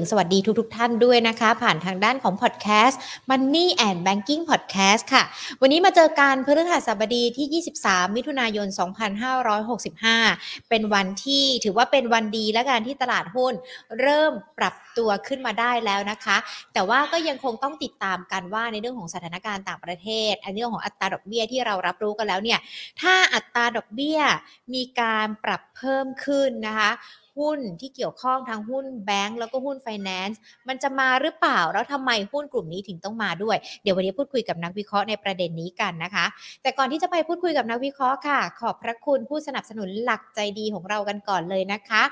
สวัสดีทุกทท่านด้วยนะคะ ผ่านทางด้านของพอดแคสต์ Money and Banking Podcast ค่ะ วันนี้มาเจอการพฤหัสบดีที่ 23 มิถุนายน 2565 เป็นวันที่ถือว่าเป็นวันดีและการที่ตลาดหุ้นเริ่มปรับตัวขึ้นมาได้แล้วนะคะ แต่ว่าก็ยังคงต้องติดตามกันว่าในเรื่องของสถานการณ์ต่างประเทศอันเรื่องของอัตราดอกเบี้ยที่เรารับรู้กันแล้วเนี่ยถ้าอัตราดอกเบี้ยมีการปรับเพิ่มขึ้นนะคะ หุ้นที่เกี่ยวข้องทางหุ้นแบงก์แล้วก็หุ้นไฟแนนซ์มันจะมาหรือเปล่า แล้วทำไมหุ้นกลุ่มนี้ถึงต้องมาด้วย เดี๋ยววันนี้พูดคุยกับนักวิเคราะห์ในประเด็นนี้กันนะคะ แต่ก่อนที่จะไปพูดคุยกับนักวิเคราะห์ค่ะ ขอบพระคุณผู้สนับสนุนหลักใจดีของเรากันก่อนเลยนะคะ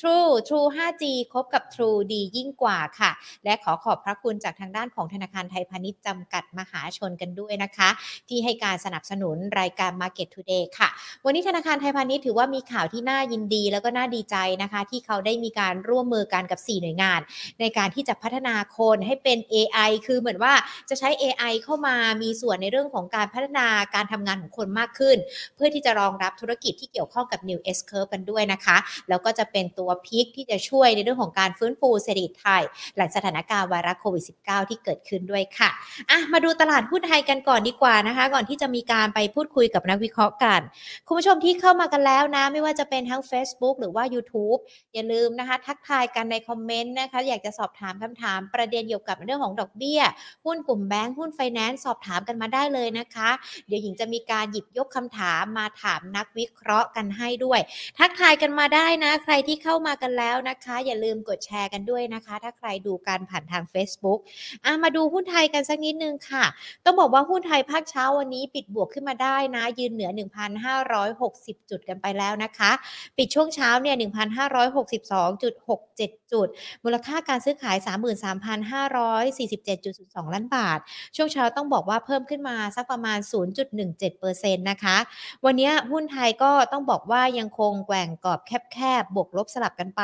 True True 5G คบกับ True ดียิ่งกว่าค่ะ และขอขอบพระคุณจากทางด้านของธนาคารไทยพาณิชย์จำกัดมหาชนกันด้วยนะคะ ที่ให้การสนับสนุนรายการ Market Today ค่ะ วันนี้ธนาคารไทยพาณิชย์ถือว่ามีข่าวที่น่ายินดีแล้วก็น่าดีใจนะคะที่เขาได้มีการร่วมมือกันกับ 4 หน่วยงาน ในการที่จะพัฒนาคนให้เป็น AI คือเหมือนว่าจะใช้ AI เข้ามามีส่วนในเรื่องของการพัฒนาการทำงานของคนมากขึ้น เพื่อที่จะรองรับธุรกิจที่เกี่ยวข้องกับ New S Curve กันด้วยนะคะ แล้วก็จะเป็นตัวพิกที่จะช่วยในเรื่องของการฟื้นฟูเศรษฐกิจไทย หลังสถานการณ์ไวรัสโควิด -19 ที่เกิดขึ้นด้วยค่ะอะ มาดูตลาดหุ้นไทยกันก่อนดีกว่านะคะ ก่อนที่จะมีการไปพูดคุยกับนักวิเคราะห์กัน คุณผู้ชมที่เข้ามากันแล้วนะ ไม่ว่าจะเป็นทั้ง Facebook หรือว่า YouTube อย่าลืมนะคะ ทักทายกันในคอมเมนต์นะคะ อยากจะสอบถามคำถามประเด็นเกี่ยวกับเรื่องของดอกเบี้ย หุ้นกลุ่มแบงค์หุ้นไฟแนนซ์สอบถามกันมาได้เลยนะคะ เดี๋ยวหญิงจะมีการหยิบยกคำถามมาถามนักวิเคราะห์กันให้ด้วย ทักทายกันมาได้นะ ใครที่เข้ามากันแล้วนะคะ อย่าลืมกดแชร์กันด้วยนะคะ ถ้าใครดูการผ่านทาง Facebook อะมาดูหุ้นไทยกันสักนิดนึงค่ะ ต้องบอกว่าหุ้นไทยภาคเช้าวันนี้ปิดบวกขึ้นมาได้นะ ยืนเหนือ 1,560 จุดกันไปแล้วนะคะ ปิดช่วงเช้าเนี่ย1,562.67 จุด มูลค่าการซื้อขาย 33,547.02 ล้านบาท ช่วงเช้าต้องบอกว่าเพิ่มขึ้นมาสักประมาณ 0.17%นะคะ วันนี้หุ้นไทยก็ต้องบอกว่ายังคงแกว่งกรอบแคบๆ บวกลบสลับกันไป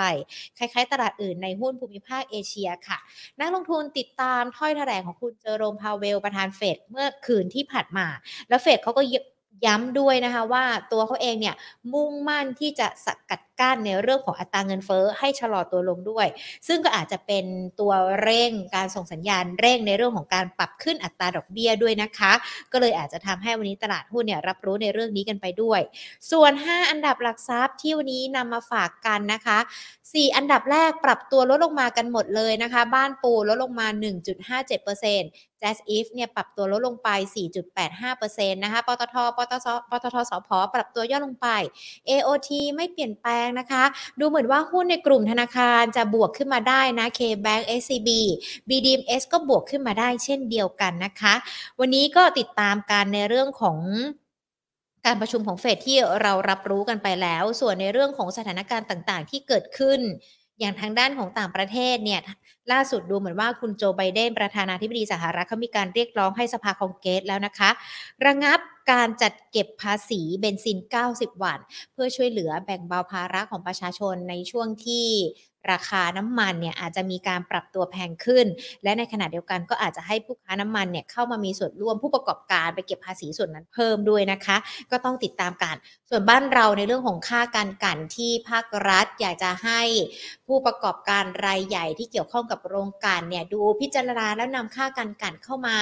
คล้ายๆ ตลาดอื่นในหุ้นภูมิภาคเอเชียค่ะ นักลงทุนติดตามถ้อยแถลงของคุณเจอโรมพาวเวลประธานเฟดเมื่อคืนที่ผ่านมา แล้วเฟดเขาก็ย้ำด้วยนะคะว่าตัวเขาเองเนี่ยมุ่งมั่นที่จะสกัดกั้นในเรื่องของอัตราเงินเฟ้อให้ชะลอตัวลงด้วย ซึ่งก็อาจจะเป็นตัวเร่งการส่งสัญญาณเร่งในเรื่องของการปรับขึ้นอัตราดอกเบี้ยด้วยนะคะ ก็เลยอาจจะทำให้วันนี้ตลาดหุ้นเนี่ยรับรู้ในเรื่องนี้กันไปด้วย ส่วน 5 อันดับหลักทรัพย์ที่วันนี้นำมาฝากกันนะคะ 4 อันดับแรกปรับตัวลดลงมากันหมดเลยนะคะ บ้านปูลดลงมา 1.57% Jazz If เนี่ยปรับตัวลดลงไป 4.85%นะคะ ปตท ปตทปตทสพปรับตัวย่อลงไป AOT ไม่เปลี่ยนแปลงนะคะ ดูเหมือนว่าหุ้นในกลุ่มธนาคารจะบวกขึ้นมาได้นะ KBank SCB BDMs ก็บวกขึ้นมาได้เช่นเดียวกันนะคะ วันนี้ก็ติดตามการในเรื่องของการประชุมของเฟดที่เรารับรู้กันไปแล้ว ส่วนในเรื่องของสถานการณ์ต่างๆ ที่เกิดขึ้น อย่างทางด้านของต่างประเทศเนี่ย ล่าสุดดูเหมือนว่าคุณโจไบเดนประธานาธิบดีสหรัฐเขามีการเรียกร้องให้สภาคองเกรสแล้วนะคะ ระงับการจัดเก็บภาษีเบนซิน 90 วัน เพื่อช่วยเหลือแบ่งเบาภาระของประชาชนในช่วงที่ ราคาน้ำมันเนี่ยอาจจะมีการปรับตัวแพงขึ้น และในขณะเดียวกันก็อาจจะให้ผู้ค้าน้ำมันเนี่ยเข้ามามีส่วนร่วมผู้ประกอบการไปเก็บภาษีส่วนนั้นเพิ่มด้วยนะคะ ก็ต้องติดตามกัน ส่วนบ้านเราในเรื่องของค่าการกันที่ภาครัฐ อยากจะให้ผู้ประกอบการรายใหญ่ที่เกี่ยวข้องกับโรงการเนี่ยดูพิจารณาแล้วนำค่าการกันเข้ามา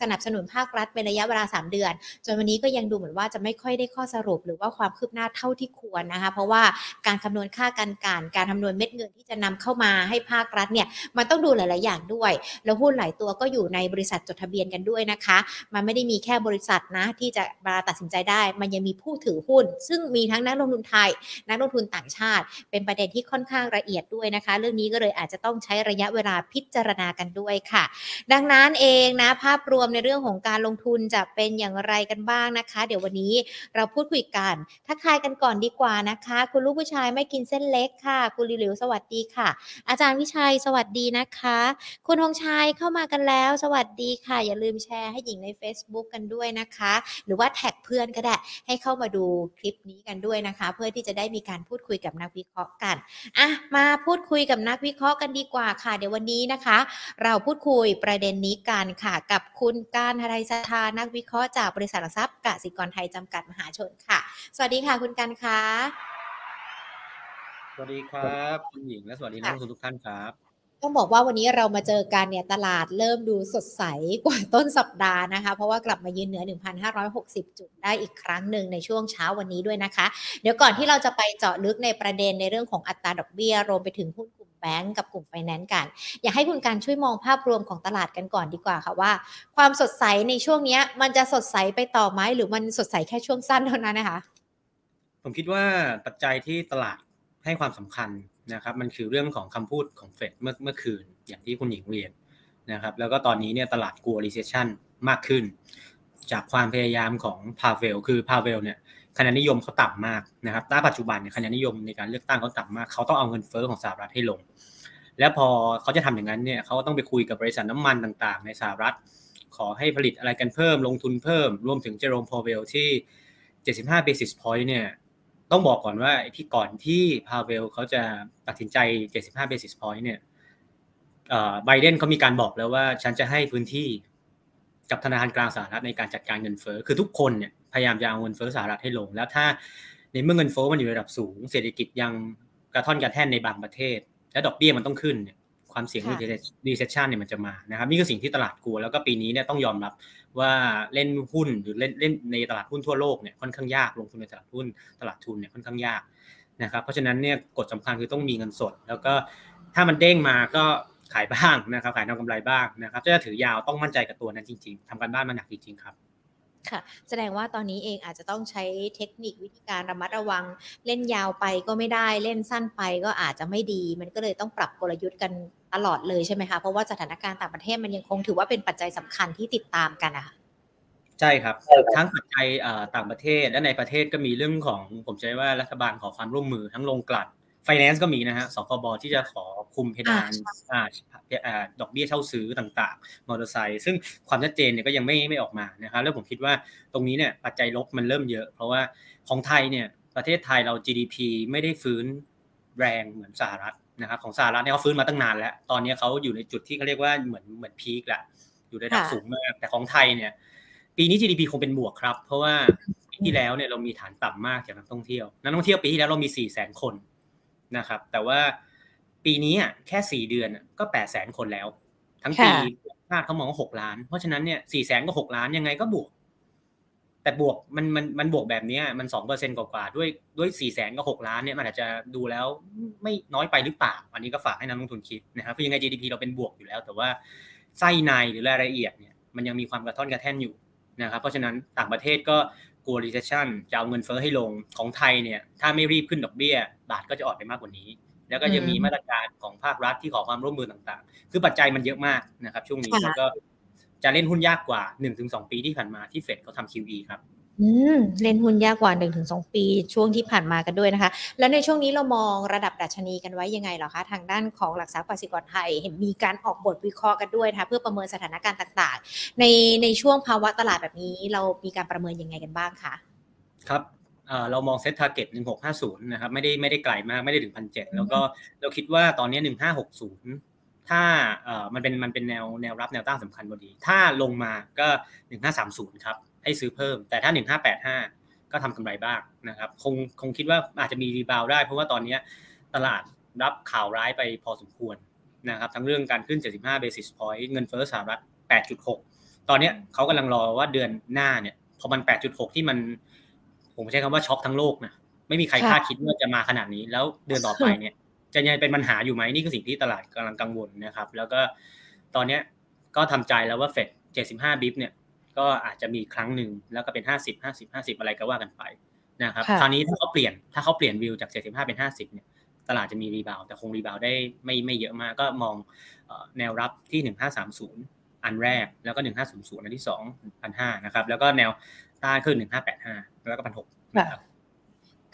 สนับสนุนภาครัฐเป็นระยะเวลา 3 เดือน จนวันนี้ก็ยังดูเหมือนว่าจะไม่ค่อยได้ข้อสรุป หรือว่าความคืบหน้าเท่าที่ควรนะคะ เพราะว่าการคำนวณค่าการกันการคำนวณเม็ดเงินที่จะนำเข้ามาให้ภาครัฐเนี่ยมันต้องดูหลาย ๆ อย่างด้วย แล้วหุ้นหลายตัวก็อยู่ในบริษัทจดทะเบียนกันด้วยนะคะ มันไม่ได้มีแค่บริษัทนะที่จะมาตัดสินใจได้ มันยังมีผู้ถือหุ้น ซึ่งมีทั้งนักลงทุนไทย นักลงทุนต่างชาติ เป็นประเด็นที่ค่อนข้างละเอียดด้วยนะคะ เรื่องนี้ก็เลยอาจจะต้องใช้ระยะเวลาพิจารณากันด้วยค่ะ ดังนั้นเองนะภาพรวมในเรื่องของการลงทุนจะเป็นอย่างไรกันบ้างนะคะ เดี๋ยววันนี้เราพูดคุยกัน ทักทายกันก่อนดีกว่านะคะ คุณลูกผู้ชายไม่กินเส้นเล็กค่ะ คุณลิลิวสวัสดีค่ะ อาจารย์วิชัยสวัสดีนะคะ คุณธงชัยเข้ามากันแล้ว สวัสดีค่ะ อย่าลืมแชร์ให้หญิงใน Facebook กันด้วยนะคะ หรือว่าแท็กเพื่อนก็ได้ให้เข้ามาดูคลิปนี้กันด้วยนะคะ เพื่อที่จะได้มีการพูดคุยกับนักวิเคราะห์กันอะมาพูดคุยกับนักวิเคราะห์กันดีกว่าค่ะ เดี๋ยววันนี้นะคะ เราพูดคุยประเด็นนี้กันค่ะ กับคุณการทายสถานักวิเคราะห์จากบริษัทหลักทรัพย์กสิกรไทยจำกัดมหาชนค่ะ สวัสดีค่ะคุณการค่ะ วัสดีครับคุณหญิงและสวัสดีนักลงทุนทุกท่านครับต้องบอกว่าวันนี้เรามาเจอกันเนี่ยตลาดเริ่มดูสดใสกว่าต้นสัปดาห์นะคะ เพราะว่ากลับมายืนเหนือ 1,560 จุดได้อีกครั้งหนึ่งในช่วงเช้าวันนี้ด้วยนะคะ เดี๋ยวก่อนที่เราจะไปเจาะลึกในประเด็นในเรื่องของอัตราดอกเบี้ยรวมไปถึงหุ้นกลุ่มแบงก์กับกลุ่มไฟแนนซ์กัน อยากให้คุณการช่วยมองภาพรวมของตลาดกันก่อนดีกว่าค่ะว่า ความสดใสในช่วงนี้มันจะสดใสไปต่อไหมหรือมันสดใสแค่ช่วงสั้นเท่านั้นนะคะ ผมคิดว่าปัจจัยที่ตลาด ให้ความสำคัญนะครับ มันคือเรื่องของคำพูดของเฟดเมื่อเมื่อคืนอย่างที่คุณหญิงเรียนนะครับ แล้วก็ตอนนี้เนี่ยตลาดกลัว recession มากขึ้น จากความพยายามของพาเวลคือพาเวลเนี่ยคะแนนนิยมเขาต่ำมากนะครับณปัจจุบันเนี่ยคะแนนนิยมในการเลือกตั้งเขาต่ำมาก เขาต้องเอาเงินเฟ้อของสหรัฐให้ลง แล้วพอเขาจะทำอย่างนั้นเนี่ยเขาต้องไปคุยกับบริษัทน้ำมันต่างๆ ในสหรัฐ ขอให้ผลิตอะไรกันเพิ่มลงทุนเพิ่ม รวมถึงเจอโรมพอเวลที่ 75 basis point เนี่ย ต้องบอกก่อนว่าที่ก่อนที่พาเวลเขาจะตัดสินใจ 75 basis point เนี่ยไบเดนเขามีการบอกแล้วว่าฉันจะให้พื้นที่กับธนาคารกลางสหรัฐในการจัดการเงินเฟ้อคือทุกคนเนี่ยพยายามจะเอาเงินเฟ้อสหรัฐให้ลง แล้วถ้าในเมื่อเงินเฟ้อมันอยู่ระดับสูง เศรษฐกิจยังกระท่อนกระแท่นในบางประเทศ และดอกเบี้ยมันต้องขึ้นเนี่ย ความเสี่ยง recession เนี่ยมันจะมานะครับนี่คือสิ่งที่ตลาดกลัว แล้วก็ปีนี้เนี่ยต้องยอมรับว่าเล่นหุ้นหรือเล่นเล่นในตลาดหุ้นทั่วโลกเนี่ยค่อนข้างยากลงทุนในตลาดหุ้นตลาดทุนเนี่ยค่อนข้างยากนะครับเพราะฉะนั้นเนี่ยกฎสำคัญคือต้องมีเงินสด แล้วก็ถ้ามันเด้งมาก็ขายบ้างนะครับขายทำกำไรบ้างนะครับถ้าจะถือยาวต้องมั่นใจกับตัวนั้นจริง ๆทำการบ้านมาหนักจริงๆครับ ค่ะ แสดงว่าตอนนี้เองอาจจะต้องใช้เทคนิควิธีการระมัดระวัง เล่นยาวไปก็ไม่ได้เล่นสั้นไปก็อาจจะไม่ดี มันก็เลยต้องปรับกลยุทธ์กันตลอดเลยใช่ไหมคะเพราะว่าสถานการณ์ต่างประเทศมันยังคงถือว่าเป็นปัจจัยสำคัญที่ติดตามกันนะคะใช่ครับทั้งปัจจัยต่างประเทศและในประเทศก็มีเรื่องของผมใช้ว่ารัฐบาลขอความร่วมมือทั้งลงกลั่น ไฟแนนซ์ก็มีนะฮะสคบที่จะขอคุมเพดานดอกเบี้ยเช่าซื้อต่างๆ มอเตอร์ไซค์ซึ่งความชัดเจนเนี่ยก็ยังไม่ไม่ออกมานะครับแล้วผมคิดว่าตรงนี้เนี่ยปัจจัยลบมันเริ่มเยอะ เพราะว่าของไทยเนี่ยประเทศไทยเรา GDP ไม่ได้ฟื้นแรงเหมือนสหรัฐนะครับของสหรัฐเนี่ยเขาฟื้นมาตั้งนานแล้ว ตอนนี้เขาอยู่ในจุดที่เขาเรียกว่าเหมือนเหมือนพีคแหละอยู่ในระดับสูงมากแต่ของไทยเนี่ย ปีนี้ GDP คงเป็นบวกครับ เพราะว่าปีที่แล้วเนี่ยเรามีฐานต่ำมากจากนักท่องเที่ยวนักท่องเที่ยวปีที่แล้วเรามี4 0 0 0 0 0คน นะครับ แต่ว่าปีนี้อะแค่สี่เดือนก็แปดแสนคนแล้ว ทั้งปีคาดเขามองว่าหกล้าน เพราะฉะนั้นเนี่ยสี่แสนก็หกล้านยังไงก็บวก แต่บวกมันมันมันบวกแบบนี้มันสองเปอร์เซ็นกว่าด้วยด้วยสี่แสนก็หกล้านเนี่ยมันอาจจะดูแล้วไม่น้อยไปหรือเปล่า อันนี้ก็ฝากให้นักลงทุนคิดนะครับคือยังไง GDP เราเป็นบวกอยู่แล้ว แต่ว่าไส้ในหรือรายละเอียดเนี่ยมันยังมีความกระท่อนกระแท่นอยู่นะครับ เพราะฉะนั้นต่างประเทศก็ กลัว recession จะเอาเงินเฟ้อให้ลงของไทยเนี่ยถ้าไม่รีบขึ้นดอกเบี้ย บาทก็จะอ่อนไปมากกว่านี้ แล้วก็ยังมีมาตรการของภาครัฐที่ขอความร่วมมือต่างๆ คือปัจจัยมันเยอะมากนะครับ ช่วงนี้แล้วก็จะเล่นหุ้นยากกว่า 1-2 ปีที่ผ่านมาที่เฟดเขาทำ QE ครับ เล่นหุ้นยากกว่า 1-2 ปีช่วงที่ผ่านมากันด้วยนะคะ แล้วในช่วงนี้เรามองระดับดัชนีกันไว้ยังไงหรอคะ ทางด้านของหลักทรัพย์กสิกรไทย เห็นมีการออกบทวิเคราะห์กันด้วยนะคะเพื่อประเมินสถานการณ์ต่าง ๆ ในในช่วงภาวะตลาดแบบนี้ เรามีการประเมินยังไงกันบ้างคะครับเรามอง SET target หนึ่งหกห้าศูนย์นะครับไม่ได้ไม่ได้ไกลมากไม่ได้ถึงพันเจ็ดแล้วก็เราคิดว่าตอนนี้หนึ่งห้าหกศูนย์ถ้ามันเป็นมันเป็นแนวแนวรับแนวต้านสำคัญพอดี ถ้าลงมาก็หนึ่งห้าสามศูนย์ครับ ให้ซื้อเพิ่ม แต่ถ้าหนึ่งห้าแปดห้าก็ทำกำไรบ้างนะครับคงคงคิดว่าอาจจะมีรีบาวได้ เพราะว่าตอนนี้ตลาดรับข่าวร้ายไปพอสมควรนะครับทั้งเรื่องการขึ้น 75 basis point เงินเฟ้อสหรัฐ 8.6 ตอนนี้เขากำลังรอว่าเดือนหน้าเนี่ยพอมัน 8.6 ที่มัน ผมใช้คำว่าช็อกทั้งโลกนะไม่มีใครคาดคิดว่าจะมาขนาดนี้ แล้วเดือนต่อไปเนี่ย จะยังเป็นปัญหาอยู่ไหมนี่คือสิ่งที่ตลาดกำลังกังวลนะครับ แล้วก็ตอนนี้ก็ทำใจแล้วว่าเฟด75 bip เนี่ย ก็อาจจะมีครั้งหนึ่งแล้วก็เป็น 50 50 50 อะไรก็ว่ากันไปนะครับคราวนี้ถ้าเขาเปลี่ยนถ้าเขาเปลี่ยนวิวจาก 75 เป็น 50 เนี่ยตลาดจะมี rebound แต่คง rebound ได้ไม่ไม่เยอะมากก็มองแนวรับที่ 1530 อันแรกแล้วก็ 1500 อันที่2 1,500นะครับแล้วก็แนวต้านขึ้นหนึ่งห้าแปดห้าแล้วก็พันหก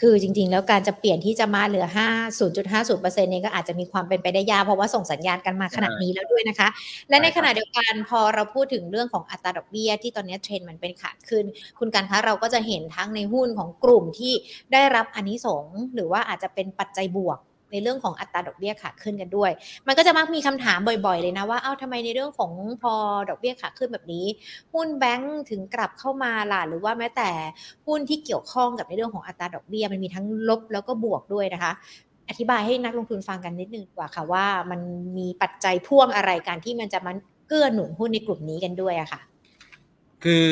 คือจริง ๆ แล้วการจะเปลี่ยนที่จะมาเหลือ 5 0.50%เองก็อาจจะมีความเป็นไปได้ยากเพราะว่าส่งสัญญาณกันมาขนาดนี้แล้วด้วยนะคะ และในขณะเดียวกันพอเราพูดถึงเรื่องของอัตราดอกเบี้ยที่ตอนนี้เทรนด์มันเป็นขาขึ้น คุณการคะเราก็จะเห็นทั้งในหุ้นของกลุ่มที่ได้รับอันนี้สงหรือว่าอาจจะเป็นปัจจัยบวก ในเรื่องของอัตราดอกเบี้ยขาขึ้นกันด้วย มันก็จะมักมีคำถามบ่อยๆ เลยนะว่าเอ้าทำไมในเรื่องของพอดอกเบี้ยขาขึ้นแบบนี้ หุ้นแบงก์ถึงกลับเข้ามาล่ะหรือว่าแม้แต่หุ้นที่เกี่ยวข้องกับในเรื่องของอัตราดอกเบี้ยมันมีทั้งลบแล้วก็บวกด้วยนะคะอธิบายให้นักลงทุนฟังกันนิดนึงกว่าค่ะว่ามันมีปัจจัยพ่วงอะไรกันที่มันจะมันเกื้อหนุนหุ้นในกลุ่มนี้กันด้วยอะค่ะ คือ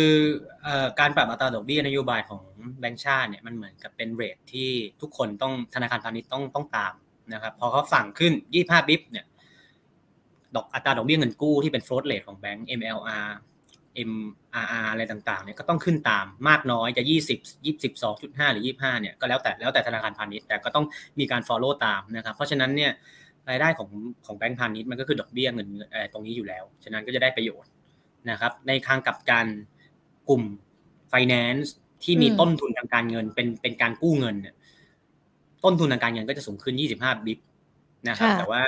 การปรับอัตราดอกเบี้ยนโยบายของแบงก์ชาติเนี่ยมันเหมือนกับเป็น rate ที่ทุกคนต้องธนาคารพาณิชย์ต้องต้องตาม นะครับพอเขาสั่งขึ้น 25 bip เนี่ยดอกอัตราดอกเบี้ยเงินกู้ที่เป็น float rate ของแบงก์ MLR MRR อะไรต่างๆเนี่ยก็ต้องขึ้นตามมากน้อยจะ 20 22.5 หรือ 25เนี่ยก็แล้วแต่แล้วแต่ธนาคารพาณิชย์แต่ก็ต้องมีการ follow ตามนะครับ เพราะฉะนั้นเนี่ยรายได้ของของแบงก์พาณิชย์มันก็คือดอกเบี้ยเงินตรงนี้อยู่แล้ว ฉะนั้นก็จะได้ประโยชน์นะครับ ในทางกับการกลุ่ม finance ที่มีต้นทุนทางการเงินเป็นเป็นการกู้เงินเนี่ย ต้นทุนทางการเงินก็จะสูงขึ้น 25 บิบนะครับแต่ว่า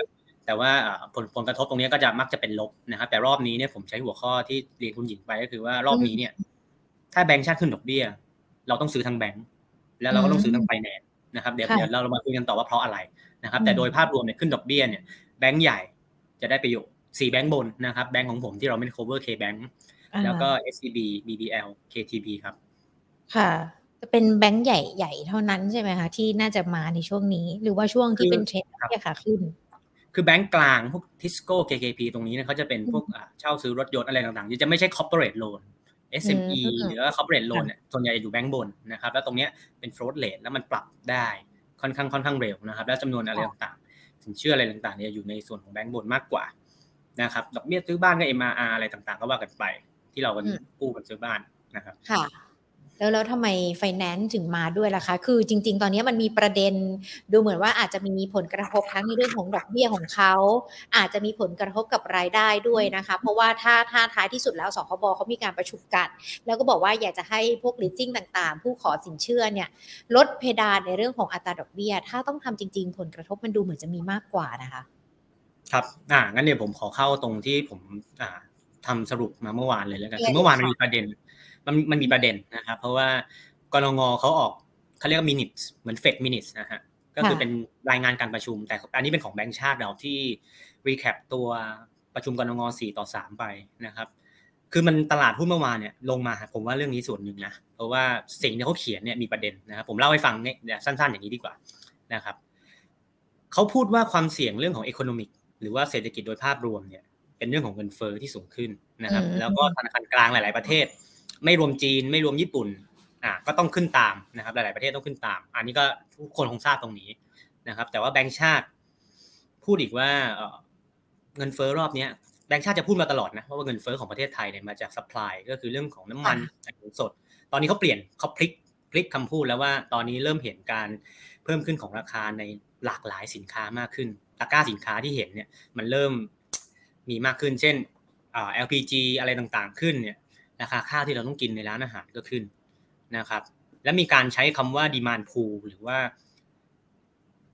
แต่ว่าผลผลกระทบตรงนี้ก็จะมักจะเป็นลบนะครับ แต่รอบนี้เนี่ยผมใช้หัวข้อที่เรียนคุณหญิงไปก็คือว่ารอบนี้เนี่ย ถ้าแบงค์ชาติขึ้นดอกเบี้ย เราต้องซื้อทางแบงค์แล้วเราก็ต้องซื้อทางไฟแนนซ์นะครับเดี๋ยวเดี๋ยวเรามาคุยกันต่อว่าเพราะอะไรนะครับ แต่โดยภาพรวมเนี่ยขึ้นดอกเบี้ยเนี่ยแบงค์ใหญ่จะได้ประโยชน์สี่แบงค์บนนะครับแบงค์ของผมที่เราไม่ cover K Bank แล้วก็ SCB BBL KTB ครับ ค่ะจะ เป็นแบงค์ใหญ่ๆเท่านั้นใช่ไหมคะที่น่าจะมาในช่วงนี้ หรือว่าช่วงที่เป็นเทรนด์ที่ขาขึ้น คือแบงก์กลางพวกทิสโก้ KKP ตรงนี้เนี่ยเขาจะเป็นพวกเช่าซื้อรถยนต์อะไรต่างๆ จะไม่ใช่ corporate loan SME หรือว่า corporate loan เนี่ยส่วนใหญ่อยู่แบงก์บนนะครับแล้วตรงนี้เป็น float rate แล้วมันปรับได้ค่อนข้างค่อนข้างเร็วนะครับ แล้วจำนวนอะไรต่างๆ สินเชื่ออะไรต่างๆเนี่ยอยู่ในส่วนของแบงก์บนมากกว่านะครับดอกเบี้ยซื้อบ้านก็ MRR อะไรต่างๆ ก็ว่ากันไป ที่เรากันกู้กันซื้อบ้านนะครับค่ะ แล้วแล้วทำไมไฟแนนซ์ถึงมาด้วยล่ะคะ คือจริง ๆ ตอนนี้มันมีประเด็น ดูเหมือนว่าอาจจะมีผลกระทบทั้งในเรื่องของดอกเบี้ยของเขา อาจจะมีผลกระทบกับรายได้ด้วยนะคะ เพราะว่าถ้าถ้าท้ายที่สุดแล้วสคบเขามีการประชุมกัน แล้วก็บอกว่าอยากจะให้พวกลิสซิ่งต่างๆ ผู้ขอสินเชื่อเนี่ยลดเพดานในเรื่องของอัตราดอกเบี้ย ถ้าต้องทำจริง ๆ ผลกระทบมันดูเหมือนจะมีมากกว่านะคะ ครับ อ่างั้นเดี๋ยวผมขอเข้าตรงที่ผมอ่าทำสรุปมาเมื่อวานเลยแล้วกันเมื่อวานมันมีประเด็น มันมันมีประเด็นนะครับ เพราะว่ากนง.เขาออกเขาเรียกว่า minute เหมือนเฟด minute นะฮะก็คือเป็นรายงานการประชุม แต่อันนี้เป็นของแบงก์ชาติเราที่ recap ตัวประชุมกนง.สี่ต่อสามไปนะครับ คือมันตลาดหุ้นเมื่อวานเนี่ยลงมาผมว่าเรื่องนี้ส่วนหนึ่งนะเพราะว่าสิ่งที่เขาเขียนเนี่ยมีประเด็นนะครับผมเล่าให้ฟังเนี่ยสั้นๆ อย่างนี้ดีกว่านะครับเขาพูดว่าความเสี่ยงเรื่องของ economic หรือว่าเศรษฐกิจโดยภาพรวมเนี่ยเป็นเรื่องของเงินเฟ้อที่สูงขึ้นนะครับ แล้วก็ธนาคารกลางหลาย ๆประเทศ ไม่รวมจีนไม่รวมญี่ปุ่นอ่าก็ต้องขึ้นตามนะครับ หลาย ๆประเทศต้องขึ้นตาม อันนี้ก็ทุกคนคงทราบตรงนี้นะครับ แต่ว่าแบงก์ชาติพูดอีกว่าเงินเฟ้อรอบนี้แบงก์ชาติจะพูดมาตลอดนะว่าเงินเฟ้อของประเทศไทยเนี่ยมาจาก supply ก็คือเรื่องของน้ำมันสด ตอนนี้เขาเปลี่ยนเขาพลิกพลิกคำพูดแล้วว่าตอนนี้เริ่มเห็นการเพิ่มขึ้นของราคาในหลากหลายสินค้ามากขึ้นตะกร้าสินค้าที่เห็นเนี่ยมันเริ่มมีมากขึ้น เช่น LPG อะไรต่างๆ ขึ้นเนี่ย ราคาข้าวที่เราต้องกินในร้านอาหารก็ขึ้นนะครับ และมีการใช้คำว่าดีมานพูหรือว่า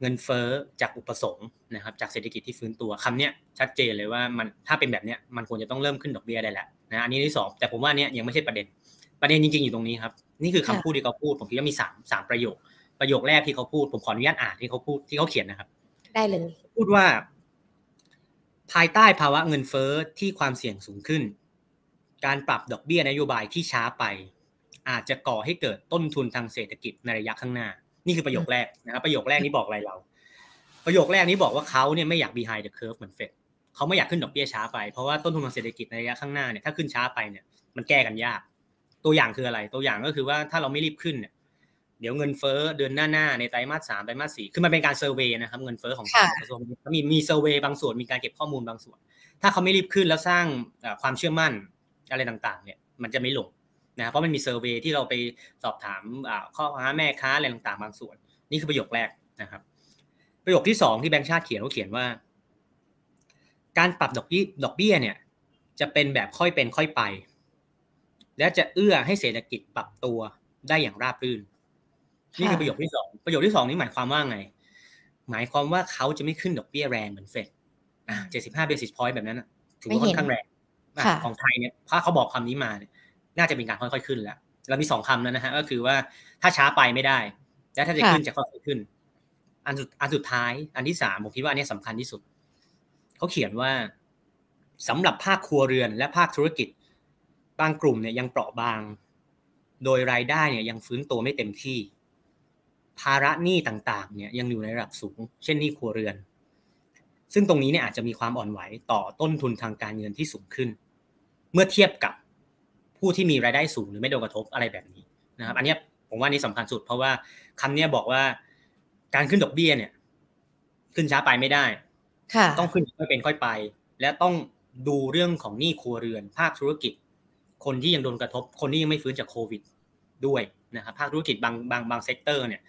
เงินเฟ้อจากอุปสงค์นะครับ จากเศรษฐกิจที่ฟื้นตัวคำเนี้ยชัดเจนเลยว่ามันถ้าเป็นแบบเนี้ยมันควรจะต้องเริ่มขึ้นดอกเบี้ยได้แหละนะอันนี้ที่สองแต่ผมว่าเนี้ยยังไม่ใช่ประเด็น ประเด็นจริงๆอยู่ตรงนี้ครับ นี่คือคำพูดที่เขาพูด ผมคิดว่ามีสามสามประโยค ประโยคแรกที่เขาพูด ผมขออนุญาตอ่านที่เขาพูดที่เขาเขียนนะครับ ได้เลย พูดว่า ภายใต้ภาวะเงินเฟ้อที่ความเสี่ยงสูงขึ้น การปรับดอกเบี้ยนโยบายที่ช้าไป อาจจะก่อให้เกิดต้นทุนทางเศรษฐกิจในระยะข้างหน้า นี่คือประโยคแรกนะครับประโยคแรกนี้บอกอะไรเรา ประโยคแรกนี้บอกว่าเขาเนี่ยไม่อยาก behind the curve เหมือนเฟดเขาไม่อยากขึ้นดอกเบี้ยช้าไปเพราะว่าต้นทุนทางเศรษฐกิจในระยะข้างหน้าเนี่ยถ้าขึ้นช้าไปเนี่ยมันแก้กันยาก ตัวอย่างคืออะไร ตัวอย่างก็คือว่าถ้าเราไม่รีบขึ้นเนี่ยเดี๋ยวเงินเฟ้อเดือนหน้าๆในไตรมาสสามไตรมาสสี่คือมันเป็นการ survey นะครับเงินเฟ้อของกระทรวงมีมี survey บางส่วนมีการเก็บข้อมูลบางส่วน ถ้าเขาไม่รีบขึ้นแล้วสร้างความเชื่อมั่น อะไรต่างๆ เนี่ยมันจะไม่ลงนะเพราะมันมี survey ที่เราไปสอบถามพ่อค้าแม่ค้าอะไรต่างๆ บางส่วน นี่คือประโยคแรกนะครับ ประโยคที่สองที่แบงค์ชาติเขียนเขาเขียนว่า การปรับดอกเบี้ยดอกเบี้ยเนี่ย จะเป็นแบบค่อยเป็นค่อยไป และจะเอื้อให้เศรษฐกิจปรับตัวได้อย่างราบรื่น นี่คือประโยคที่สองประโยคที่สองนี้หมายความว่าไง หมายความว่าเขาจะไม่ขึ้นดอกเบี้ยแรงเหมือนเฟดอ่าเจ็ดสิบห้าเบสิสพอยต์แบบนั้นถือว่าค่อนข้างแรง ของไทยเนี่ยถ้าเขาบอกคำนี้มาเนี่ยน่าจะเป็นการค่อยๆขึ้นแล้วเรามีสองคำแล้วนะฮะก็คือว่าถ้าช้าไปไม่ได้ และถ้าจะขึ้นจะค่อยๆขึ้น อันสุดอันสุดท้าย อันที่สามผมคิดว่าอันนี้สำคัญที่สุด เขาเขียนว่าสำหรับภาคครัวเรือนและภาคธุรกิจ บางกลุ่มเนี่ยยังเปราะบาง โดยรายได้เนี่ยยังฟื้นตัวไม่เต็มที่ ภาระหนี้ต่างๆ เนี่ยยังอยู่ในระดับสูง เช่นหนี้ครัวเรือน ซึ่งตรงนี้เนี่ยอาจจะมีความอ่อนไหวต่อต้นทุนทางการเงินที่สูงขึ้น เมื่อเทียบกับผู้ที่มีรายได้สูงหรือไม่โดนกระทบอะไรแบบนี้นะครับ อันนี้ผมว่านี่สำคัญสุด เพราะว่าคำนี้บอกว่าการขึ้นดอกเบี้ยเนี่ย ขึ้นช้าไปไม่ได้ต้องขึ้นค่อยเป็นค่อยไป และต้องดูเรื่องของหนี้ครัวเรือนภาคธุรกิจ คนที่ยังโดนกระทบ คนที่ยังไม่ฟื้นจากโควิดด้วยนะครับภาคธุรกิจบางบางบาง sector เนี่ย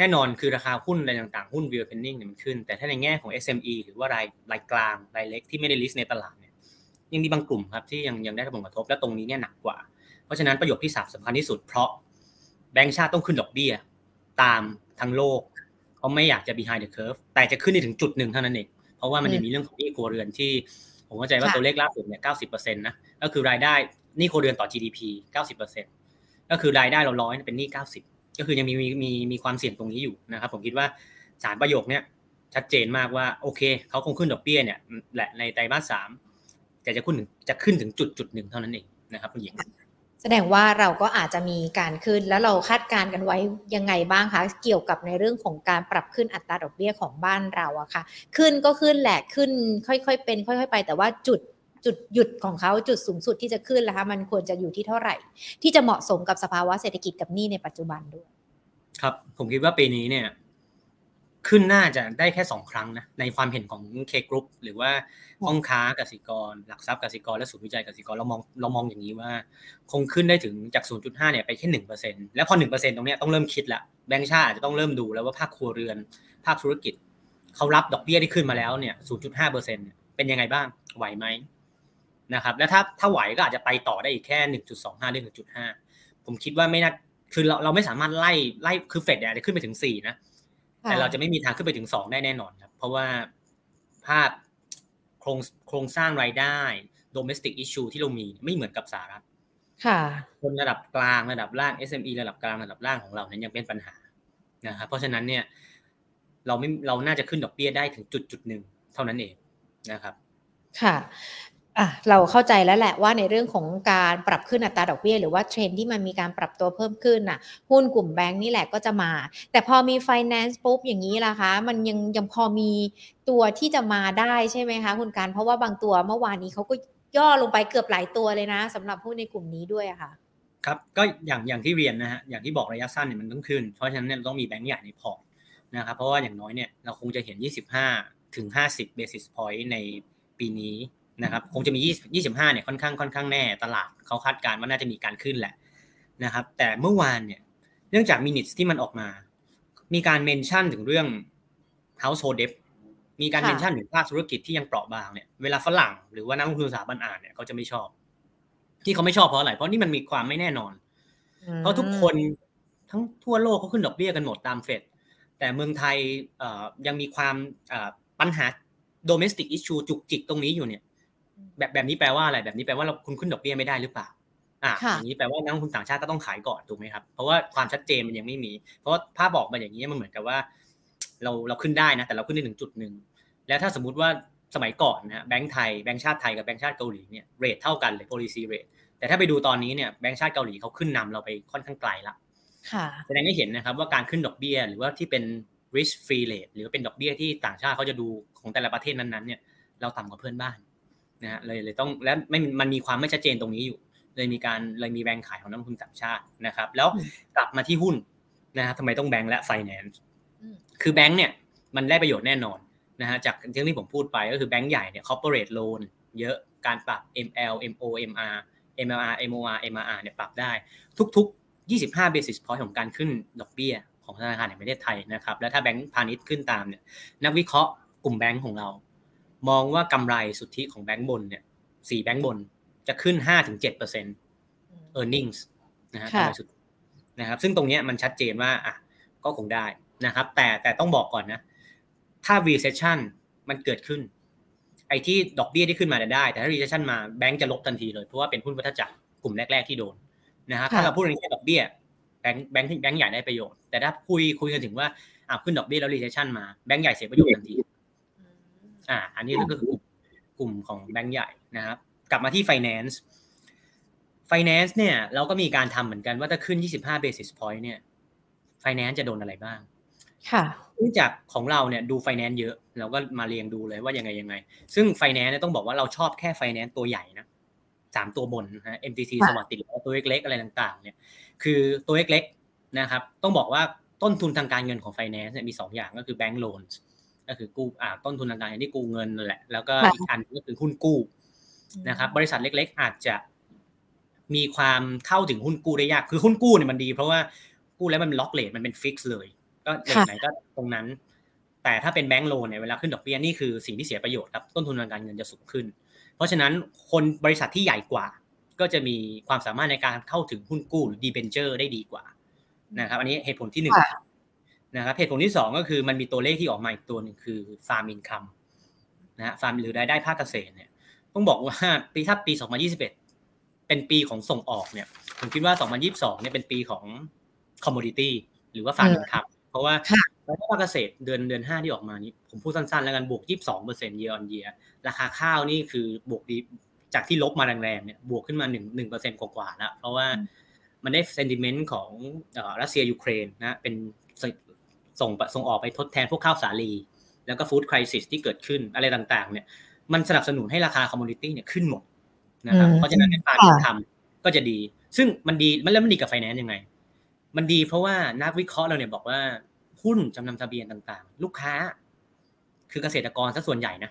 แน่นอนคือราคาหุ้นอะไรต่างๆ หุ้น reopening เนี่ยมันขึ้น แต่ถ้าในแง่ของ SME หรือว่ารายรายกลางรายเล็กที่ไม่ได้ list ในตลาดเนี่ยยังมีบางกลุ่มครับที่ยังยังได้รับผลกระทบและตรงนี้เนี่ยหนักกว่า เพราะฉะนั้นประโยคที่สามสำคัญที่สุดเพราะแบงก์ชาติต้องขึ้นดอกเบี้ยตามทั้งโลกเขาไม่อยากจะ behind the curve แต่จะขึ้นได้ถึงจุดหนึ่งเท่านั้นเองเพราะว่ามันจะมีเรื่องของหนี้ครัวเรือนที่ผมเข้าใจว่าตัวเลขล่าสุดเนี่ยเก้าสิบเปอร์เซ็นต์นะก็คือรายได้หนี้ครัวเรือนต่อ GDP เก้าสิบเปอร์เซ็นต์ก็คือรายได้เราร้อยเป็นหนี้เก้าสิบ ก็คือยังมีมีมีมีความเสี่ยงตรงนี้อยู่นะครับ ผมคิดว่าสารประโยคเนี้ยชัดเจนมากว่าโอเคเขาคงขึ้นดอกเบี้ยเนี่ยแหละในไตรมาสสามแต่จะขึ้นถึงจะขึ้นถึงจุดจุดหนึ่งเท่านั้นเองนะครับคุณหญิงแสดงว่าเราก็อาจจะมีการขึ้นแล้วเราคาดการณ์กันไว้ยังไงบ้างคะเกี่ยวกับในเรื่องของการปรับขึ้นอัตราดอกเบี้ยของบ้านเราอะค่ะ ขึ้นก็ขึ้นแหละขึ้นค่อยๆเป็น ค่อย ๆ ไป แต่ว่าจุด จุดหยุดของเขาจุดสูงสุดที่จะขึ้นแล้วคะมันควรจะอยู่ที่เท่าไหร่ ที่จะเหมาะสมกับสภาวะเศรษฐกิจกับหนี้ในปัจจุบันด้วย ครับ ผมคิดว่าปีนี้เนี่ย ขึ้นน่าจะได้แค่สองครั้งนะในความเห็นของเคกรุ๊ปหรือว่าห้องค้ากสิกร หลักทรัพย์กสิกรและศูนย์วิจัยกสิกรเรามองเรามองอย่างนี้ว่า คงขึ้นได้ถึงจาก 0.5เนี่ยไปแค่หนึ่งเปอร์เซ็นต์แล้วพอหนึ่งเปอร์เซ็นต์ตรงเนี้ยต้องเริ่มคิดละแบงก์ชาติอาจจะต้องเริ่มดูแล้วว่าภาคครัวเรือน ภาคธุรกิจเขารับดอกเบี้ยที่ขึ้นมาแล้วเนี่ย 0.5เปอร์เซ็นต์เป็นยังไงบ้างไหวไหม นะครับแล้วถ้าถ้าไหวก็อาจจะไปต่อได้อีกแค่หนึ่งจุดสองห้าหรือหนึ่งจุดห้าผมคิดว่าไม่น่าคือเราเราไม่สามารถไล่ไล่คือเฟดเนี่ยจะขึ้นไปถึงสี่นะ แต่เราจะไม่มีทางขึ้นไปถึงสองได้แน่นอนครับ เพราะว่าภาพโครงโครงสร้างรายได้ domestic issue ที่เรามีไม่เหมือนกับสหรัฐค่ะคนระดับกลางระดับล่าง SME ระดับกลางระดับล่างของเรานั้นยังเป็นปัญหานะครับเพราะฉะนั้นเนี่ยเราไม่เราน่าจะขึ้นดอกเบี้ยได้ถึงจุดจุดหนึ่งเท่านั้นเองนะครับ ค่ะ อะเราเข้าใจแล้วแหละว่าในเรื่องของการปรับขึ้นอัตราดอกเบี้ย หรือว่าเทรนที่มันมีการปรับตัวเพิ่มขึ้นน่ะหุ้นกลุ่มแบงก์นี่แหละก็จะมา แต่พอมี finance ปุ๊บอย่างนี้ล่ะคะมันยังยังพอมีตัวที่จะมาได้ใช่ไหมคะคุณการเพราะว่าบางตัวเมื่อวานนี้เขาก็ย่อลงไปเกือบหลายตัวเลยนะสำหรับหุ้นในกลุ่มนี้ด้วยอะค่ะครับก็อย่างอย่างที่เรียนนะฮะอย่างที่บอกระยะสั้นเนี่ยมันต้องขึ้น เพราะฉะนั้นเนี่ยเราต้องมีแบงก์ใหญ่ในพอร์ตนะครับเพราะว่าอย่างน้อยเนี่ยเราคงจะเห็น 25ถึง50 basis point ในปีนี้ นะครับคงจะมี 20 25เนี่ยค่อนข้างค่อนข้างแน่ตลาดเขาคาดการณ์ว่าน่าจะมีการขึ้นแหละนะครับ แต่เมื่อวานเนี่ยเนื่องจากมินิทที่มันออกมา มีการเมนชั่นถึงเรื่อง household debt มีการเมนชั่นถึงภาคธุรกิจที่ยังเปราะบางเนี่ยเวลาฝรั่งหรือว่านักลงทุนสถาบันอ่านเนี่ยเขาจะไม่ชอบ ที่เขาไม่ชอบเพราะอะไรเพราะนี่มันมีความไม่แน่นอน เพราะทุกคนทั้งทั่วโลกเขาขึ้นดอกเบี้ยกันหมดตามเฟดแต่เมืองไทยยังมีความปัญหา domestic issue จุกจิกตรงนี้อยู่เนี่ย แบบแบบนี้แปลว่าอะไรแบบนี้แปลว่าเราคุณขึ้นดอกเบี้ยไม่ได้หรือเปล่าอ่าอย่างนี้แปลว่านักลงทุนต่างชาติก็ต้องขายก่อนถูกไหมครับ เพราะว่าความชัดเจนมันยังไม่มี เพราะภาพบอกมาอย่างนี้มันเหมือนกับว่า เราเราขึ้นได้นะ แต่เราขึ้นได้ถึงจุดหนึ่งแล้วถ้าสมมุติว่าสมัยก่อนนะแบงก์ไทยแบงก์ชาติไทยกับแบงก์ชาติเกาหลีเนี่ยเรทเท่ากันเลย policy rate แต่ถ้าไปดูตอนนี้เนี่ยแบงก์ชาติเกาหลีเขาขึ้นนำเราไปค่อนข้างไกลละแสดงให้เห็นนะครับว่าการขึ้นดอกเบี้ยหรือว่าที่เป็น risk free rate หรือเป็นดอกเบี้ยที่ต่างชาติเขาจะดูของแต่ละประเทศนั้นๆเนี่ยเราต่ำกว่าเพื่อนบ้าน นะฮะเลยเลยต้องและไม่มันมีความไม่ชัดเจนตรงนี้อยู่ เลยมีการเลยมีแบงค์ขายของนักลงทุนต่างชาตินะครับ แล้วกลับมาที่หุ้นนะฮะทำไมต้องแบงค์และไฟแนนซ์คือแบงค์เนี่ยมันได้ประโยชน์แน่นอนนะฮะจากเรื่องที่ผมพูดไปก็คือแบงค์ใหญ่เนี่ย corporate loan เยอะการปรับ ML MO MR MLR MOR MRR เนี่ยปรับได้ทุกๆ 25 basis point ของการขึ้นดอกเบี้ยของธนาคารแห่งประเทศไทยนะครับ แล้วถ้าแบงค์พาณิชย์ขึ้นตามเนี่ยนักวิเคราะห์กลุ่มแบงค์ของเรา มองว่ากำไรสุทธิของแบงก์บนเนี่ยสี่แบงก์บนจะขึ้นห้าถึงเจ็ดเปอร์เซ็นต์ earnings นะฮะกำไรสุทธินะครับ ซึ่งตรงนี้มันชัดเจนว่าอะก็คงได้นะครับ แต่แต่ต้องบอกก่อนนะ ถ้า recession มันเกิดขึ้น ไอ้ที่ดอกเบี้ยที่ขึ้นมาได้ แต่ถ้า recession มาแบงก์จะลบทันทีเลย เพราะว่าเป็นหุ้นวัฏจักรกลุ่มแรก ๆที่โดนนะครับถ้าเราพูดในแค่ดอกเบี้ยแบงก์แบงก์แบงก์ใหญ่ได้ประโยชน์ แต่ถ้าคุยคุยกันถึงว่าอ่าขึ้นดอกเบี้ยแล้ว recession มาแบงก์ใหญ่เสียประโยชน์ทันที อ่า อันนี้ก็คือกลุ่มกลุ่มของแบงก์ใหญ่นะครับ กลับมาที่ finance finance เนี่ย เราก็มีการทำเหมือนกันว่าถ้าขึ้น 25 basis point เนี่ยไฟแนนซ์จะโดนอะไรบ้าง ค่ะเนื่องจากของเราเนี่ยดูไฟแนนซ์เยอะ เราก็มาเรียงดูเลยว่ายังไงยังไง ซึ่งไฟแนนซ์เนี่ยต้องบอกว่าเราชอบแค่ไฟแนนซ์ตัวใหญ่นะสามตัวบนนะ MTC สวัสดิ์ตัวเล็กๆอะไรต่าง ๆ เนี่ย คือตัวเล็กๆนะครับ ต้องบอกว่าต้นทุนทางการเงินของไฟแนนซ์เนี่ยมี 2 อย่างก็คือแบง ก์โลนก็คือกู้อ่าต้นทุนทางการเงินที่กู้เงินนั่นแหละ แล้วก็อีกอันก็คือหุ้นกู้นะครับ บริษัทเล็ก ๆ อาจจะมีความเข้าถึงหุ้นกู้ได้ยาก คือหุ้นกู้เนี่ยมันดี เพราะว่ากู้แล้วมัน lock rate มันเป็น fix เลย ก็ rate ไหนก็ตรงนั้น แต่ถ้าเป็น bank loan เนี่ยเวลาขึ้นดอกเบี้ยนี่คือสิ่งที่เสียประโยชน์ครับต้นทุนทางการเงินจะสูงขึ้น เพราะฉะนั้นคนบริษัทที่ใหญ่กว่า ก็จะมีความสามารถในการเข้าถึงหุ้นกู้หรือ debenture ได้ดีกว่านะครับ อันนี้เหตุผลที่หนึ่ง นะครับเหตุผลที่สองก็คือมันมีตัวเลขที่ออกมาอีกตัวหนึ่งคือ farm income นะฮะฟาร์มหรือรายได้ภาคเกษตรเนี่ยต้องบอกว่าปีถ้าปี 2021 เป็นปีของส่งออกเนี่ยผมคิดว่า 2022 เนี่ยเป็นปีของ commodity หรือว่า farm income เพราะว่ารายได้ภาคเกษตรเดือนเดือนห้าที่ออกมานี้ ผมพูดสั้นๆ แล้วกันบวก 22เปอร์เซ็นต์เยออนเยียราคาข้าวนี่คือบวกดีจากที่ลบมาแรงๆเนี่ยบวกขึ้นมา1 1เปอร์เซ็นต์กว่าๆแล้วเพราะว่ามันได้ sentiment ของรัสเซียยูเครนนะเป็น ส่งส่งออกไปทดแทนพวกข้าวสาลี แล้วก็ food crisis ที่เกิดขึ้นอะไรต่างๆ เนี่ย มันสนับสนุนให้ราคา commodity เนี่ยขึ้นหมดนะครับ เพราะฉะนั้นในการทำก็จะดี ซึ่งมันดีมันแล้วมันดีกับไฟแนนซ์ยังไง มันดีเพราะว่านักวิเคราะห์เราเนี่ยบอกว่าหุ้นจำนำทะเบียนต่างๆ ลูกค้า คือเกษตรกรซะส่วนใหญ่นะ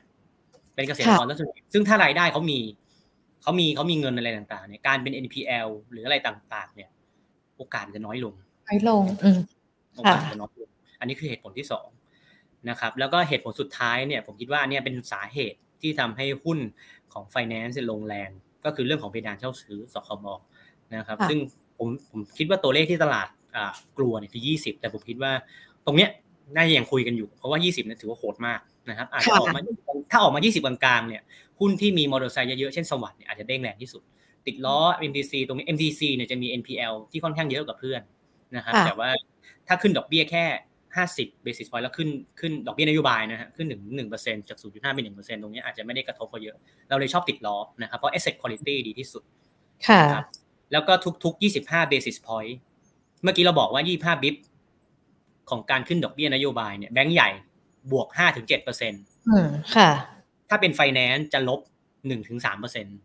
เป็นเกษตรกรซะส่วนใหญ่ซึ่งถ้ารายได้เขามีเขามีเขามีเงินอะไรต่างๆเนี่ยการเป็น NPL หรืออะไรต่างๆ เนี่ย โอกาสจะน้อยลงน้อยลง อืมโอกาสจะน้อยลง อันนี้คือเหตุผลที่สองนะครับแล้วก็เหตุผลสุดท้ายเนี่ยผมคิดว่าเนี่ยเป็นสาเหตุที่ทำให้หุ้นของไฟแนนซ์ลงแรง ก็คือเรื่องของเพดานเช่าซื้อสคบนะครับ ซึ่งผมผมคิดว่าตัวเลขที่ตลาดกลัวเนี่ยคือ 20 แต่ผมคิดว่าตรงเนี้ยน่าจะยังคุยกันอยู่ เพราะว่า 20เนี่ยถือว่าโหดมากนะครับอาจจะออกมาถ้าออกมา 20 กลางๆเนี่ยหุ้นที่มีมอเตอร์ไซค์เยอะๆเช่นสวัสด์เนี่ยอาจจะเด้งแรงที่สุด ติดล้อ MTC ตรงนี้ MTC เนี่ยจะมี NPL ที่ค่อนข้างเยอะกว่าเพื่อนนะครับแต่ว่าถ้าขึ้นดอกเบี้ยแค่ 50 basis point แล้วขึ้นขึ้นดอกเบี้ยนโยบายนะฮะขึ้นหนึ่งหนึ่งเปอร์เซ็นต์จาก 0.5เป็นหนึ่งเปอร์เซ็นต์ตรงนี้อาจจะไม่ได้กระทบเขาเยอะ เราเลยชอบติดล้อนะครับ เพราะ asset quality ดีที่สุดค่ะแล้วก็ทุกๆ 25 basis point เมื่อกี้เราบอกว่า 25 bip ของการขึ้นดอกเบี้ยนโยบายเนี่ยแบงก์ใหญ่บวก 5-7%เปอร์เซ็นต์ค่ะ ถ้าเป็นไฟแนนซ์จะลบ 1-3%เปอร์เซ็นต์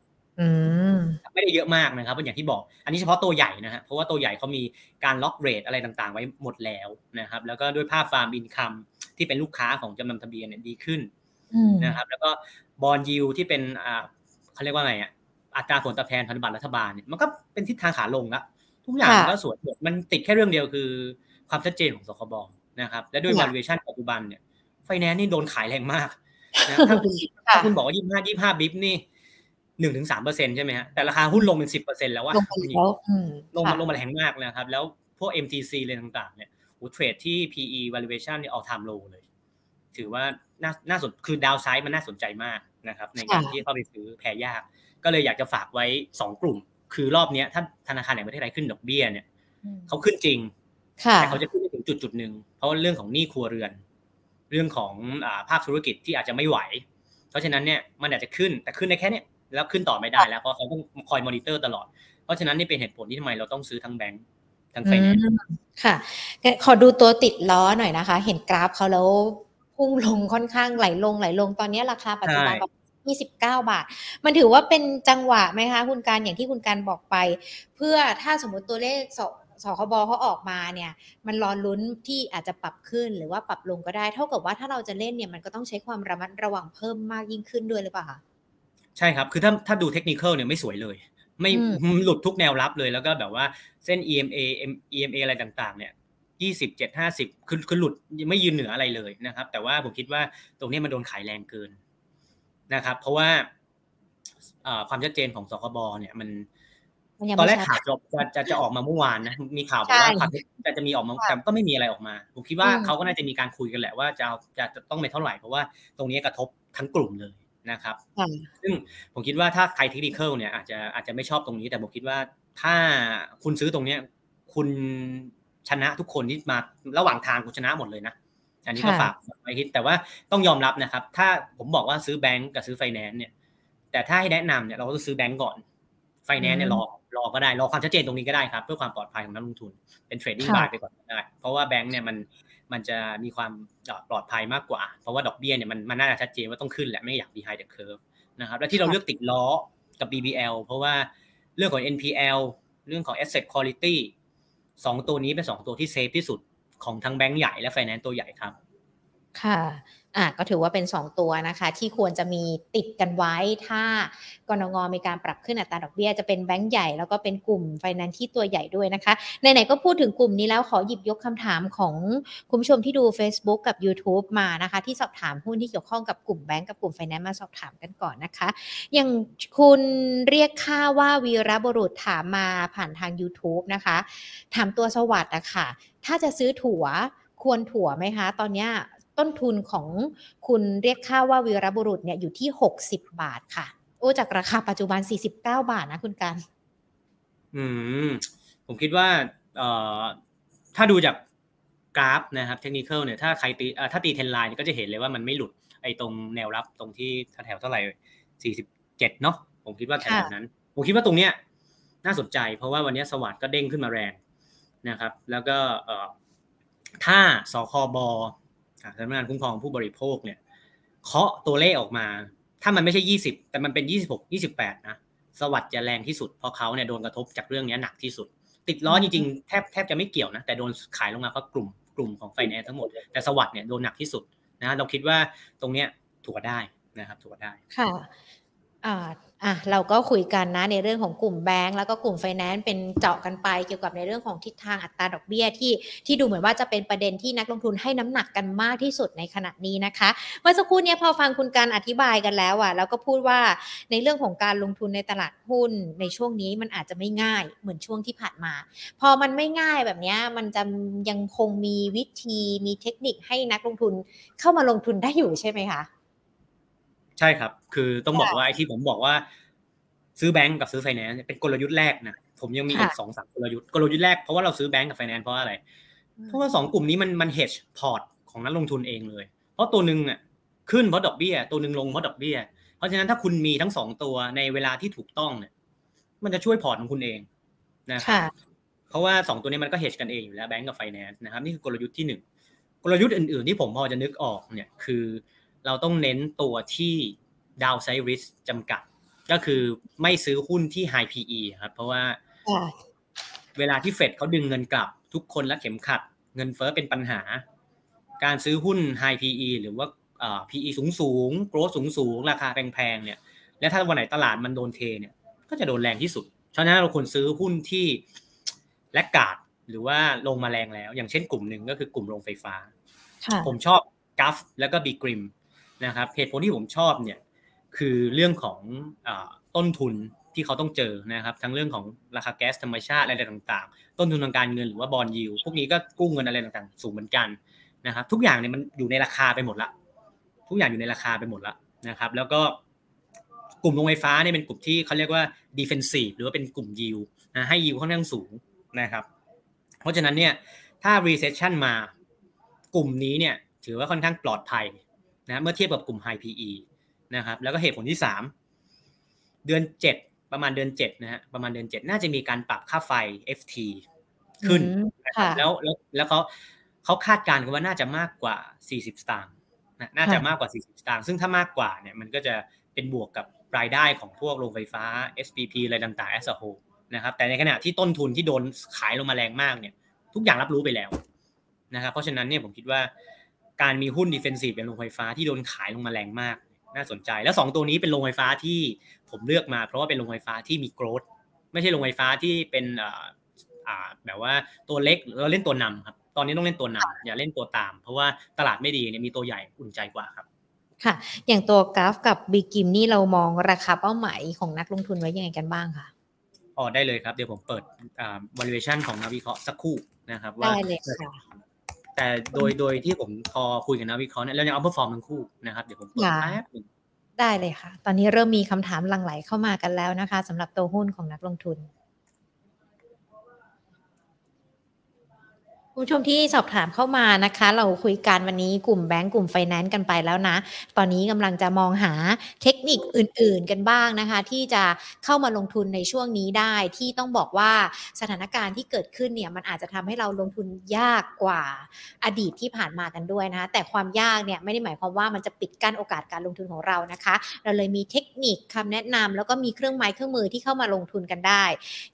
ไม่ได้เยอะมากนะครับเพราะอย่างที่บอก อันนี้เฉพาะตัวใหญ่นะฮะเพราะว่าตัวใหญ่เขามีการ lock rate อะไรต่างๆ ไว้หมดแล้วนะครับ แล้วก็ด้วยภาพ farm income ที่เป็นลูกค้าของจำนำทะเบียนเนี่ยดีขึ้นนะครับ แล้วก็ bond yield ที่เป็นอ่าเขาเรียกว่าไงอะอัตราผลตอบแทนพันธบัตรรัฐบาลเนี่ยมันก็เป็นทิศทางขาลงแล้วทุกอย่างก็สวยมันติดแค่เรื่องเดียวคือความชัดเจนของสคบนะครับ และด้วย valuation ปัจจุบันเนี่ยไฟแนนซ์นี่โดนขายแรงมากนะถ้าคุณถ้าคุณบอกว่ายี่ห้ายี่ห้า bip นี่ หนึ่งถึงสามเปอร์เซ็นใช่ไหมฮะแต่ราคาหุ้นลงเป็นสิบเปอร์เซ็นแล้วว่าลงมาลงมาแรงมากนะครับ แล้วพวก MTC เลยต่างๆ เนี่ยโอ้เทรดที่ PE valuation เนี่ย all time low เลย ถือว่าน่าน่าสนคือดาวไซด์มันน่าสนใจมากนะครับ ในการที่เข้าไปซื้อแพรยาก ก็เลยอยากจะฝากไว้สองกลุ่ม คือรอบนี้ถ้าธนาคารแห่งประเทศไทยขึ้นดอกเบี้ยเนี่ยเขาขึ้นจริงแต่เขาจะขึ้นไปถึงจุดจุดหนึ่งเพราะเรื่องของหนี้ครัวเรือน เรื่องของภาคธุรกิจที่อาจจะไม่ไหว เพราะฉะนั้นเนี่ยมันอาจจะขึ้นแต่ขึ้นได้แค่เนี้ย แล้วขึ้นต่อไม่ได้แล้วเพราะเขาต้องคอยมอนิเตอร์ตลอด เพราะฉะนั้นนี่เป็นเหตุผลที่ทำไมเราต้องซื้อทั้งแบงก์ทั้งไฟแนนซ์ค่ะขอดูตัวติดล้อหน่อยนะคะ เห็นกราฟเขาแล้วพุ่งลงค่อนข้างไหลลงไหลลงตอนนี้ราคาปัจจุบันยี่สิบเก้าบาท มันถือว่าเป็นจังหวะไหมคะ คุณการอย่างที่คุณการบอกไป เพื่อถ้าสมมติตัวเลขสสคบเขาออกมาเนี่ย มันรอลุ้นที่อาจจะปรับขึ้นหรือว่าปรับลงก็ได้ เท่ากับว่าถ้าเราจะเล่นเนี่ยมันก็ต้องใช้ความระมัดระวังเพิ่มมากยิ่งขึ้นด้วยหรือเปล่าคะ ใช่ครับ คือถ้าถ้าดูเทคนิคเนี่ยไม่สวยเลย ไม่หลุดทุกแนวรับเลย แล้วก็แบบว่าเส้น EMA EMA อะไรต่างๆ เนี่ยยี่สิบเจ็ดห้าสิบคือคือหลุดไม่ยืนเหนืออะไรเลยนะครับ แต่ว่าผมคิดว่าตรงนี้มันโดนขายแรงเกินนะครับ เพราะว่าความชัดเจนของสคบเนี่ยมันตอนแรกข่าวจบจะจะจะออกมาเมื่อวานนะมีข่าวบอกว่าข่าวจะจะมีออกมาแต่ก็ไม่มีอะไรออกมาผมคิดว่าเขาก็น่าจะมีการคุยกันแหละว่าจะจะจะต้องไปเท่าไหร่เพราะว่าตรงนี้กระทบทั้งกลุ่มเลย นะครับซึ่งผมคิดว่าถ้าใครเทคนิคเนี่ยอาจจะอาจจะไม่ชอบตรงนี้ แต่ผมคิดว่าถ้าคุณซื้อตรงเนี้ยคุณชนะทุกคนที่มาระหว่างทางคุณชนะหมดเลยนะอันนี้ก็ฝากไว้คิดแต่ว่าต้องยอมรับนะครับ ถ้าผมบอกว่าซื้อแบงก์กับซื้อไฟแนนซ์เนี่ย แต่ถ้าให้แนะนำเนี่ยเราก็ต้องซื้อแบงก์ก่อนไฟแนนซ์เนี่ยรอรอก็ได้รอความชัดเจนตรงนี้ก็ได้ครับ เพื่อความปลอดภัยของนักลงทุนเป็น trading buy ไปก่อนก็ได้ เพราะว่าแบงก์เนี่ยมัน มันจะมีความปลอดภัยมากกว่า เพราะว่าดอกเบี้ยเนี่ยมันมันน่าจะชัดเจนว่าต้องขึ้นแหละไม่อยาก behind the curve นะครับและที่เราเลือกติดล้อกับ BBL เพราะว่าเรื่องของ NPL เรื่องของ asset quality สองตัวนี้เป็นสองตัวที่ safe ที่สุดของทั้งแบงก์ใหญ่และไฟแนนซ์ตัวใหญ่ครับ ค่ะ อะก็ถือว่าเป็น 2 ตัวนะคะ ที่ควรจะมีติดกันไว้ ถ้ากนงมีการปรับขึ้นอัตราดอกเบี้ยจะเป็นแบงก์ใหญ่แล้วก็เป็นกลุ่มไฟแนนซ์ที่ตัวใหญ่ด้วยนะคะไหนๆก็พูดถึงกลุ่มนี้แล้วขอหยิบยกคำถามของคุณผู้ชมที่ดู Facebook กับ YouTube มานะคะ ที่สอบถามหุ้นที่เกี่ยวข้องกับกลุ่มแบงก์กับกลุ่มไฟแนนซ์มาสอบถามกันก่อนนะคะ อย่างคุณเรียกค่าว่าวีรบุรุษถามมาผ่านทาง YouTube นะคะ ถามตัวสวัสด์อะค่ะถ้าจะซื้อถั่วควรถั่วไหมคะ ตอนนี้ ต้นทุนของคุณเรียกค่าว่าวีรบุรุษเนี่ยอยู่ที่ 60 บาทค่ะ โอ้จากราคาปัจจุบัน 49 บาทนะคุณการอืม ผมคิดว่าเอ่อถ้าดูจากกราฟนะครับเทคนิคเนี่ยถ้าใครตีถ้าตีเทนไลน์ก็จะเห็นเลยว่ามันไม่หลุดไอ้ตรงแนวรับตรงที่แถวเท่าไหร่ 47 เนาะผมคิดว่าแถวนั้น ผมคิดว่าตรงเนี้ยน่าสนใจ เพราะว่าวันนี้สวัสด์ก็เด้งขึ้นมาแรงนะครับ แล้วก็เอ่อถ้าสคบ สำนักงานคุ้มครองผู้บริโภคเนี่ยเคาะตัวเลขออกมา ถ้ามันไม่ใช่ยี่สิบแต่มันเป็นยี่สิบหกยี่สิบแปดนะ สวัสด์จะแรงที่สุด เพราะเขาเนี่ยโดนกระทบจากเรื่องนี้หนักที่สุด ติดล้อจริงๆแทบแทบจะไม่เกี่ยวนะ แต่โดนขายลงมาเพราะกลุ่มกลุ่มของไฟแนนซ์ทั้งหมด แต่สวัสด์เนี่ยโดนหนักที่สุดนะ เราคิดว่าตรงเนี้ยถูกได้นะครับถูกได้ ค่ะ อะเราก็คุยกันนะในเรื่องของกลุ่มแบงก์แล้วก็กลุ่มไฟแนนซ์เป็นเจาะกันไป เกี่ยวกับในเรื่องของทิศทางอัตราดอกเบี้ยที่ที่ดูเหมือนว่าจะเป็นประเด็นที่นักลงทุนให้น้ำหนักกันมากที่สุดในขณะนี้นะคะเมื่อสักครู่นี้พอฟังคุณการอธิบายกันแล้วอะแล้วก็พูดว่าในเรื่องของการลงทุนในตลาดหุ้นในช่วงนี้มันอาจจะไม่ง่ายเหมือนช่วงที่ผ่านมา พอมันไม่ง่ายแบบนี้มันจะยังคงมีวิธีมีเทคนิคให้นักลงทุนเข้ามาลงทุนได้อยู่ใช่ไหมคะ ใช่ครับ คือต้องบอกว่าไอ้ที่ผมบอกว่า ซื้อแบงก์กับซื้อไฟแนนซ์เป็นกลยุทธ์แรกนะผมยังมีอีกสองสามกลยุทธ์กลยุทธ์แรกเพราะว่าเราซื้อแบงก์กับไฟแนนซ์เพราะอะไร เพราะว่าสองกลุ่มนี้มันมัน hedge พอร์ตของนักลงทุนเองเลย เพราะตัวหนึ่งอะขึ้นเพราะดอกเบี้ย ตัวหนึ่งลงเพราะดอกเบี้ย เพราะฉะนั้นถ้าคุณมีทั้งสองตัวในเวลาที่ถูกต้องเนี่ย มันจะช่วยพอร์ตของคุณเองนะครับเพราะว่าสองตัวนี้มันก็ hedge กันเองอยู่แล้วแบงก์กับไฟแนนซ์นะครับนี่คือกลยุทธ์ที่หนึ่งกลยุทธ์อื่นๆที่ผมพอจะนึกออกเนี่ยคือ เราต้องเน้นตัวที่ downside risk จำกัด ก็คือไม่ซื้อหุ้นที่ High PE ครับ เพราะว่าเวลาที่เฟดเขาดึงเงินกลับ ทุกคนและเข็มขัด เงินเฟ้อเป็นปัญหา การซื้อหุ้น High PE หรือว่า PE สูงสูงโกลสูงสูงราคาแพงๆเนี่ย และถ้าวันไหนตลาดมันโดนเทเนี่ย ก็จะโดนแรงที่สุด ฉะนั้นเราควรซื้อหุ้นที่แลกกาดหรือว่าลงมาแรงแล้ว อย่างเช่นกลุ่มหนึ่งก็คือกลุ่มโรงไฟฟ้า ผมชอบกัฟแล้วก็บีกริม นะครับเหตุผลที่ผมชอบเนี่ยคือเรื่องของต้นทุนที่เขาต้องเจอนะครับทั้งเรื่องของราคาแก๊สธรรมชาติอะไรต่างๆ ต้นทุนทางการเงินหรือว่าบอลยิวพวกนี้ก็กู้เงินอะไรต่างๆ สูงเหมือนกันนะครับทุกอย่างเนี่ยมันอยู่ในราคาไปหมดละทุกอย่างอยู่ในราคาไปหมดละนะครับ แล้วก็กลุ่มโรงไฟฟ้าเนี่ยเป็นกลุ่มที่เขาเรียกว่า defensive หรือว่าเป็นกลุ่มยิวนะให้ยิวค่อนข้างสูงนะครับ เพราะฉะนั้นเนี่ยถ้า recession มากลุ่มนี้เนี่ยถือว่าค่อนข้างปลอดภัย นะเมื่อเทียบกับกลุ่ม high PE นะครับแล้วก็เหตุผลที่สามเดือนเจ็ดประมาณเดือนเจ็ดนะฮะประมาณเดือนเจ็ดน่าจะมีการปรับค่าไฟ FT ขึ้นแล้วแล้วแล้วเขาเขาคาดการณ์กันว่าน่าจะมากกว่า 40 สตางค์น่าจะมากกว่า 40 สตางค์ซึ่งถ้ามากกว่าเนี่ยมันก็จะเป็นบวกกับรายได้ของพวกโรงไฟฟ้า SPP อะไรต่างๆ as a whole นะครับแต่ในขณะที่ต้นทุนที่โดนขายลงมาแรงมากเนี่ยทุกอย่างรับรู้ไปแล้วนะครับเพราะฉะนั้นเนี่ยผมคิดว่า การมีหุ้น defensive เป็นโรงไฟฟ้าที่โดนขายลงมาแรงมาก น่าสนใจ แล้ว 2 ตัวนี้เป็นโรงไฟฟ้าที่ผมเลือกมา เพราะว่าเป็นโรงไฟฟ้าที่มี growth ไม่ใช่โรงไฟฟ้าที่เป็นอ่าแบบว่าตัวเล็กเราเล่นตัวนำครับตอนนี้ต้องเล่นตัวนำอย่าเล่นตัวตาม เพราะว่าตลาดไม่ดีเนี่ยมีตัวใหญ่อุ่นใจกว่าครับ ค่ะ อย่างตัว GULF กับ BGRIM นี่เรามองราคาเป้าหมายของนักลงทุนไว้ยังไงกันบ้างคะอ๋อได้เลยครับ เดี๋ยวผมเปิดอ่า valuation ของนักวิเคราะห์สักครู่นะครับว่าได้เลยค่ะ แต่โดยโดยที่ผมพอคุยกับนักวิเคราะห์เนี่ยเรายัง outperform ทั้งคู่นะครับเดี๋ยวผมเปิดแป๊บนึงได้เลยค่ะ ตอนนี้เริ่มมีคำถามหลั่งไหลเข้ามากันแล้วนะคะสำหรับตัวหุ้นของนักลงทุน ผู้ชมที่สอบถามเข้ามานะคะ เราคุยกันวันนี้กลุ่มแบงก์กลุ่มไฟแนนซ์กันไปแล้วนะ ตอนนี้กำลังจะมองหาเทคนิคอื่น ๆ กันบ้างนะคะ ที่จะเข้ามาลงทุนในช่วงนี้ได้ที่ต้องบอกว่าสถานการณ์ที่เกิดขึ้นเนี่ยมันอาจจะทำให้เราลงทุนยากกว่าอดีตที่ผ่านมากันด้วยนะคะแต่ความยากเนี่ยไม่ได้หมายความว่ามันจะปิดกั้นโอกาสการลงทุนของเรานะคะ เราเลยมีเทคนิคคำแนะนำแล้วก็มีเครื่องไม้เครื่องมือที่เข้ามาลงทุนกันได้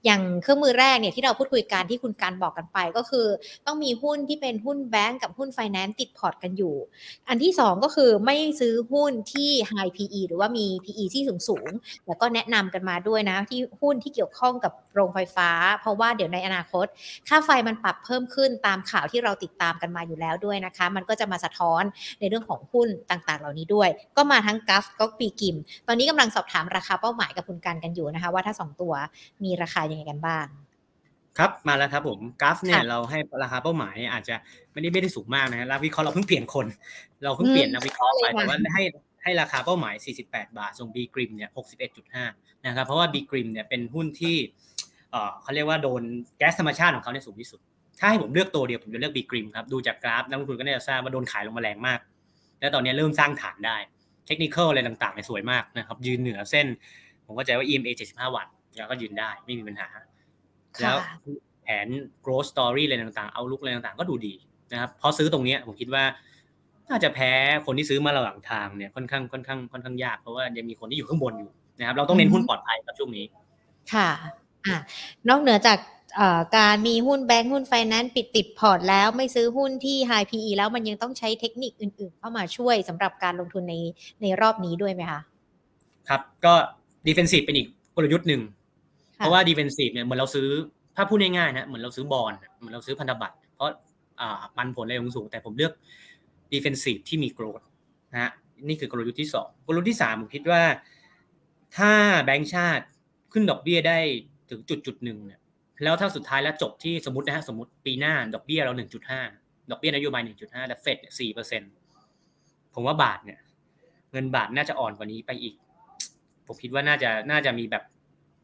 อย่างเครื่องมือแรกเนี่ยที่เราพูดคุยกันที่คุณการบอกกันไปก็คือต้อง้องมีหุ้นที่เป็นหุ้นแบงก์กับหุ้นไฟแนนซ์ติดพอร์ตกันอยู่ อันที่ 2 ก็คือไม่ซื้อหุ้นที่ high PE หรือว่ามี PE ที่สูงสูงแล้วก็แนะนำกันมาด้วยนะที่หุ้นที่เกี่ยวข้องกับโรงไฟฟ้า เพราะว่าเดี๋ยวในอนาคต ค่าไฟมันปรับเพิ่มขึ้นตามข่าวที่เราติดตามกันมาอยู่แล้วด้วยนะคะ มันก็จะมาสะท้อนในเรื่องของหุ้นต่างๆ เหล่านี้ด้วย ก็มาทั้งกัฟก็ปีกิม ตอนนี้กำลังสอบถามราคาเป้าหมายกับคุณกันกันอยู่นะคะ ว่าถ้า 2 ตัวมีราคายังไงกันบ้าง ครับมาแล้วครับผมกราฟเนี่ยค่ะเราให้ราคาเป้าหมายอาจจะไม่ได้ไม่ได้สูงมากนะฮะแล้ววิเคราะห์เราเพิ่งเปลี่ยนคน เราเพิ่งเปลี่ยนนักวิเคราะห์ไปเลยค่ะแต่ว่าให้ให้ราคาเป้าหมาย 48 บาทส่ง B กริมเนี่ย 61.5 นะครับ เพราะว่า B กริมเนี่ยเป็นหุ้นที่เอ่อเขาเรียกว่าโดนแก๊สธรรมชาติของเขาเนี่ยสูงที่สุด ถ้าให้ผมเลือกตัวเดียวผมจะเลือก B กริมครับ ดูจากกราฟนักลงทุนก็น่าจะทราบว่าโดนขายลงมาแรงมาก แล้วตอนนี้เริ่มสร้างฐานได้ เทคนิคอะไรต่างๆเนี่ยสวยมากนะครับ ยืนเหนือเส้น ผมเข้าใจว่า EMA 75 วัตต์แล้วก็ยืนได้ไม่มีปัญหา แล้วแผน growth story อะไรต่างๆ เอาลุกอะไรต่างๆ ก็ดูดีนะครับพอซื้อตรงเนี้ยผมคิดว่าน่าจะแพ้คนที่ซื้อมาระหว่างทางเนี่ยค่อนข้างค่อนข้างค่อนข้างยากเพราะว่ายังมีคนที่อยู่ข้างบนอยู่นะครับ เราต้องเน้นหุ้นปลอดภัยครับช่วงนี้ ค่ะอะนอกเหนือจากเอ่อการมีหุ้นแบงก์หุ้นไฟแนนซ์ปิดติดพอร์ตแล้วไม่ซื้อหุ้นที่ high PE แล้วมันยังต้องใช้เทคนิคอื่นๆ เข้ามาช่วยสำหรับการลงทุนในในรอบนี้ด้วยไหมคะ ครับก็ defensive เป็นอีกกลยุทธ์หนึ่ง เพราะว่า defensive เนี่ยเหมือนเราซื้อถ้าพูดง่ายๆนะเหมือนเราซื้อบอลเหมือนเราซื้อพันธบัตร เพราะอ่าปันผลอะไรสูงแต่ผมเลือก defensive ที่มี growth นะฮะนี่คือกลยุทธ์ที่สองกลยุทธ์ที่สามผมคิดว่า ถ้าแบงก์ชาติขึ้นดอกเบี้ยได้ถึงจุดจุดหนึ่งเนี่ยแล้วถ้าสุดท้ายแล้วจบที่สมมตินะฮะสมมติปีหน้าดอกเบี้ยเราหนึ่งจุดห้าดอกเบี้ยนโยบายหนึ่งจุดห้าแต่เฟดสี่เปอร์เซ็นผมว่าบาทเนี่ย เงินบาทน่าจะอ่อนกว่านี้ไปอีก ผมคิดว่าน่าจะน่าจะมีแบบ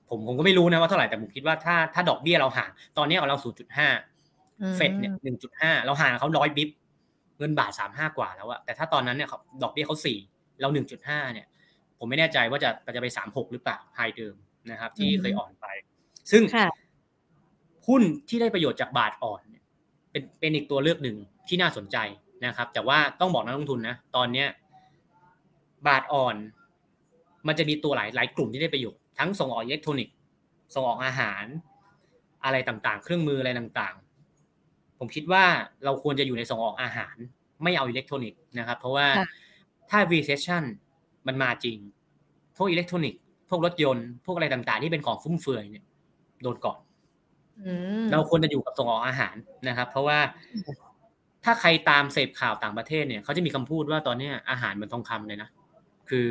ผมผมก็ไม่รู้นะว่าเท่าไหร่แต่ผมคิดว่าถ้าถ้าดอกเบี้ยเราห่างตอนนี้เราศูนย์จุดห้าอืมเฟดเนี่ยหนึ่งจุดห้าเราห่างเขาร้อยบิบเงินบาทสามห้ากว่าแล้วอะแต่ถ้าตอนนั้นเนี่ยเขาดอกเบี้ยเขาสี่เราหนึ่งจุดห้าเนี่ย ผมไม่แน่ใจว่าจะจะไปสามหกหรือเปล่าไฮเดิมนะครับ ที่เคยอ่อนไป ซึ่งค่ะหุ้นที่ได้ประโยชน์จากบาทอ่อนเนี่ยเป็นเป็นอีกตัวเลือกหนึ่งที่น่าสนใจนะครับ แต่ว่าต้องบอกนักลงทุนนะตอนเนี้ยบาทอ่อน มันจะมีตัวหลายหลายกลุ่มที่ได้ประโยชน์ ทั้งส่งออกอิเล็กทรอนิกส์ส่งออกอาหาร อะไรต่างๆ เครื่องมืออะไรต่างๆ ผมคิดว่าเราควรจะอยู่ในส่งออกอาหาร ไม่เอาอิเล็กทรอนิกส์นะครับ เพราะว่าค่ะถ้า recession มันมาจริง พวกอิเล็กทรอนิกส์พวกรถยนต์ พวกอะไรต่างๆ ที่เป็นของฟุ่มเฟือยเนี่ยโดนก่อนอืมเราควรจะอยู่กับส่งออกอาหารนะครับ เพราะว่าถ้าใครตามเสพข่าวต่างประเทศเนี่ยเขาจะมีคำพูดว่าตอนเนี้ยอาหารเหมือนทองคำเลยนะคือ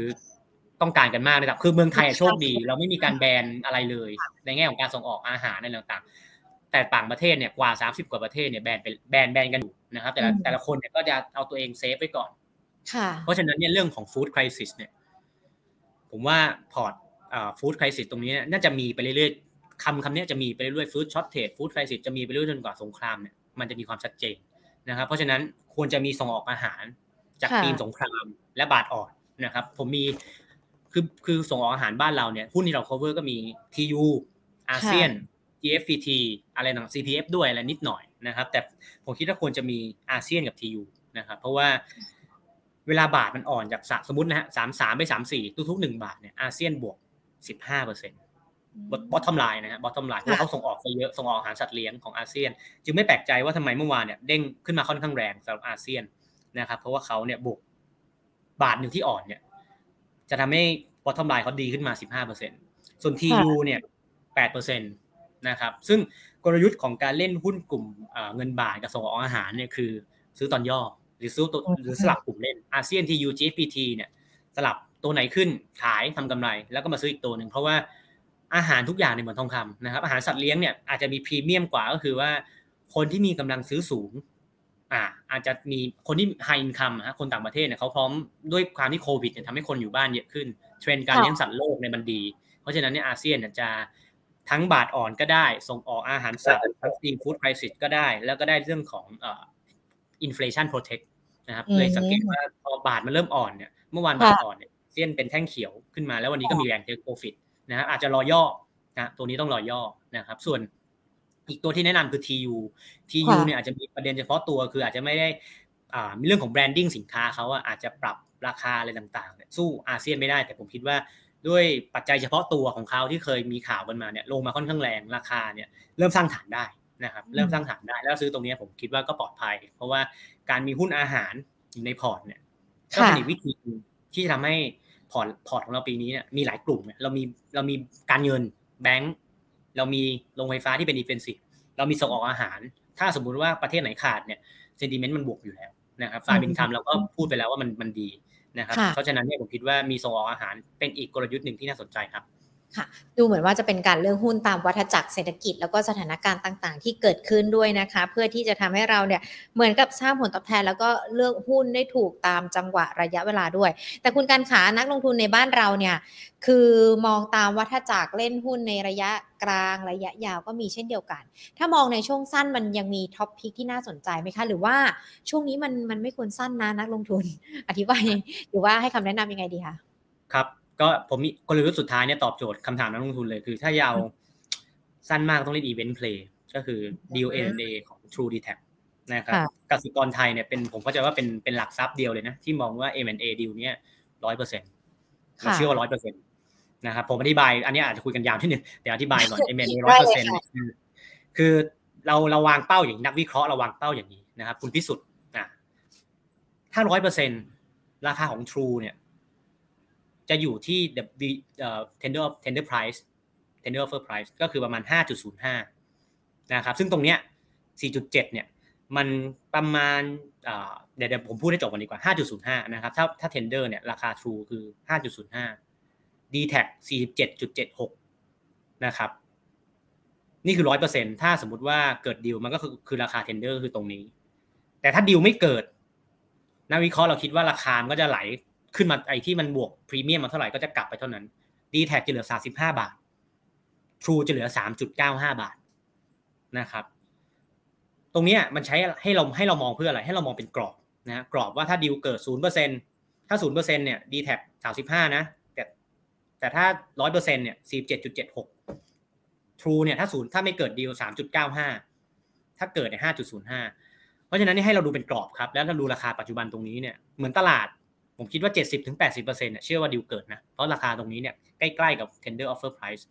ต้องการกันมากเลยครับ คือเมืองไทยอะโชคดี เราไม่มีการแบนอะไรเลย ในแง่ของการส่งออกอาหารอะไรต่างๆ แต่ต่างประเทศเนี่ยกว่า 30 กว่าประเทศเนี่ยแบนไปแบนแบนกันอยู่นะครับ แต่ละแต่ละคนเนี่ยก็จะเอาตัวเองเซฟไว้ก่อนค่ะเพราะฉะนั้นเนี่ยเรื่องของฟู้ดคริสิสเนี่ย ผมว่าพอร์ตฟู้ดคริสิสตรงนี้เนี่ยน่าจะมีไปเรื่อยๆคำคำนี้จะมีไปเรื่อยๆฟู้ดช็อตเทรดฟู้ดคริสิสจะมีไปเรื่อยๆจนกว่าสงครามเนี่ยมันจะมีความชัดเจนนะครับ เพราะฉะนั้นควรจะมีส่งออกอาหารจากค่ะทีมสงครามและบาทอ่อนนะครับ ผมมี คือคือส่งออกอาหารบ้านเราเนี่ยหุ้นที่เรา cover ก็มี TU อาเซียน GFPT อะไรต่าง CPF ด้วยอะไรนิดหน่อยนะครับ แต่ผมคิดว่าควรจะมีอาเซียนกับ TU นะครับเพราะว่าเวลาบาทมันอ่อนจากสะสมมตินะฮะสามสามไปสามสี่ทุกๆหนึ่งบาทเนี่ย ASIAN บวกสิบห้าเปอร์เซ็นต์ bottom line นะฮะ bottom line เพราะว่าเขาส่งออกไปเยอะส่งออกอาหารสัตว์เลี้ยงของ ASIAN จึงไม่แปลกใจว่าทำไมเมื่อวานเนี่ยเด้งขึ้นมาค่อนข้างแรงสำหรับ ASIAN นะครับเพราะว่าเขาเนี่ยบวกบาทหนึ่งที่อ่อนเนี่ย จะทำให้ bottom line เขาดีขึ้นมาสิบห้าเปอร์เซ็นต์ส่วน TU เนี่ยแปดเปอร์เซ็นต์นะครับ ซึ่งกลยุทธ์ของการเล่นหุ้นกลุ่มเอ่อเงินบาทกับส่งออกอาหารเนี่ยคือซื้อตอนย่อ หรือซื้อตัวหรือสลับกลุ่มเล่นอาเซียน TU GPT เนี่ยสลับตัวไหนขึ้นขายทำกำไร แล้วก็มาซื้ออีกตัวหนึ่งเพราะว่าอาหารทุกอย่างเนี่ยเหมือนทองคำนะครับอาหารสัตว์เลี้ยงเนี่ยอาจจะมีพรีเมียมกว่าก็คือว่าคนที่มีกำลังซื้อสูง อ่าอาจจะมีคนที่ไฮอินคัมฮะคนต่างประเทศเนี่ยเขาพร้อมด้วยความที่โควิดเนี่ยทำให้คนอยู่บ้านเยอะขึ้น เทรนด์การค่ะเลี้ยงสัตว์โลกเนี่ยมันดี เพราะฉะนั้นเนี่ย ASIAN เนี่ยจะทั้งบาทอ่อนก็ได้ ส่งออกอาหารสัตว์ทั้ง seafood prices ก็ได้ แล้วก็ได้เรื่องของเอ่อ inflation protect นะครับเลยสังเกตว่าพอบาทมันเริ่มอ่อนเนี่ยเมื่อวานบาทอ่อนเนี่ยเส้นเป็นแท่งเขียวขึ้นมาแล้ววันนี้ก็มีแรง take profit นะฮะอาจจะรอย่อนะตัวนี้ต้องรอย่อนะครับส่วน อีกตัวที่แนะนำคือ TU TU เนี่ยอาจจะมีประเด็นเฉพาะตัวคืออาจจะไม่ได้มีเรื่องของ branding สินค้าเขาอาจจะปรับราคาอะไรต่างๆสู้ ASIAN ไม่ได้ แต่ผมคิดว่าด้วยปัจจัยเฉพาะตัวของเขาที่เคยมีข่าวกันมาเนี่ยลงมาค่อนข้างแรงราคาเนี่ยเริ่มสร้างฐานได้นะครับเริ่มสร้างฐานได้แล้วซื้อตรงนี้ผมคิดว่าก็ปลอดภัย เพราะว่าการมีหุ้นอาหารอยู่ในพอร์ตเนี่ยก็เป็นอีกวิธีที่จะทำให้พอร์ตพอร์ตของเราปีนี้เนี่ยมีหลายกลุ่มเรามีเรามีการเงินแบงก์ เรามีโรงไฟฟ้าที่เป็น defensive เรามีส่งออกอาหาร ถ้าสมมุติว่าประเทศไหนขาดเนี่ยเซนติเมนต์มันบวกอยู่แล้วนะครับฟาร์มินคัมเราก็พูดไปแล้วว่ามันมันดีนะครับเพราะฉะนั้นเนี่ยผมคิดว่ามีส่งออกอาหารเป็นอีกกลยุทธ์หนึ่งที่น่าสนใจครับ ค่ะดูเหมือนว่าจะเป็นการเลือกหุ้นตามวัฏจักรเศรษฐกิจ แล้วก็สถานการณ์ต่างๆ ที่เกิดขึ้นด้วยนะคะ เพื่อที่จะทำให้เราเนี่ยเหมือนกับสร้างผลตอบแทน แล้วก็เลือกหุ้นได้ถูกตามจังหวะระยะเวลาด้วย แต่คุณการขานักลงทุนในบ้านเราเนี่ยคือมองตามวัฏจักรเล่นหุ้นในระยะกลางระยะยาวก็มีเช่นเดียวกัน ถ้ามองในช่วงสั้นมันยังมี top pick ที่น่าสนใจไหมคะ หรือว่าช่วงนี้มันมันไม่ควรสั้นนะนักลงทุนอธิบายหรือว่าให้คำแนะนำยังไงดีคะครับ ก็ผมมีกลยุทธ์สุดท้ายเนี่ยตอบโจทย์คำถามนักลงทุนเลย คือถ้ายาวสั้นมากต้องเล่น event play ก็คือ deal M&A ของ True DTAC นะครับกสิกรไทยเนี่ยเป็นผมเข้าใจว่าเป็นเป็นหลักทรัพย์เดียวเลยนะ ที่มองว่า M&A deal เนี่ยร้อยเปอร์เซ็นต์เราเชื่อว่าร้อยเปอร์เซ็นต์นะครับผมอธิบาย อันนี้อาจจะคุยกันยาวที่หนึ่งเดี๋ยวอธิบายก่อน M&A ร้อยเปอร์เซ็นต์คือเราเราวางเป้าอย่างนักวิเคราะห์เราวางเป้าอย่างนี้นะครับคุณพิสุทธิ์นะถ้าร้อยเปอร์เซ็นต์ราคาของ True เนี่ย จะอยู่ที่ the tender tender price tender offer price ก็คือประมาณ 5.05 นะครับ ซึ่งตรงเนี้ย 4.7 เนี่ยมันประมาณเดี๋ยวผมพูดให้จบก่อนดีกว่า 5.05 นะครับ ถ้าถ้า tender เนี่ยราคา true คือ 5.05 d t a c 47.76 นะครับ นี่คือ 100%ถ้าสมมติว่าเกิดดีลมันก็คือคือราคา tender คือตรงนี้ แต่ถ้าดีลไม่เกิดนักวิเคราะห์เราคิดว่าราคามันก็จะไหล ขึ้นมาไอ้ที่มันบวกพรีเมียมมาเท่าไหร่ก็จะกลับไปเท่านั้น d t แท็จะเหลือ35บห้าบาท True จะเหลือ3.95บาทนะครับ ตรงนี้มันใช้ให้เราให้เรามองเพื่ออะไร ให้เรามองเป็นกรอบนะกรอบว่าถ้าดิวเกิด0%ถ้า0%เปอร์เซ็นเนี่ย d t แท35นะแต่แต่ถ้า100%เปอร์เซ็นเนี่ย47.76 True เจ็ดหกทรูเนี่ยถ้าศูนย์ถ้าไม่เกิดดีล3.95ถ้าเกิดเนี่ย5.05เพราะฉะนั้นนี่ให้เราดูเป็นกรอบครับ แล้วเราดูราคาปัจจุบันตรงนี้เนี่ยเหมือนตลาด ผมคิดว่า 70-80%เนี่ยเชื่อว่าดิวเกิดนะ เพราะราคาตรงนี้เนี่ยใกล้ๆกับ tender offer price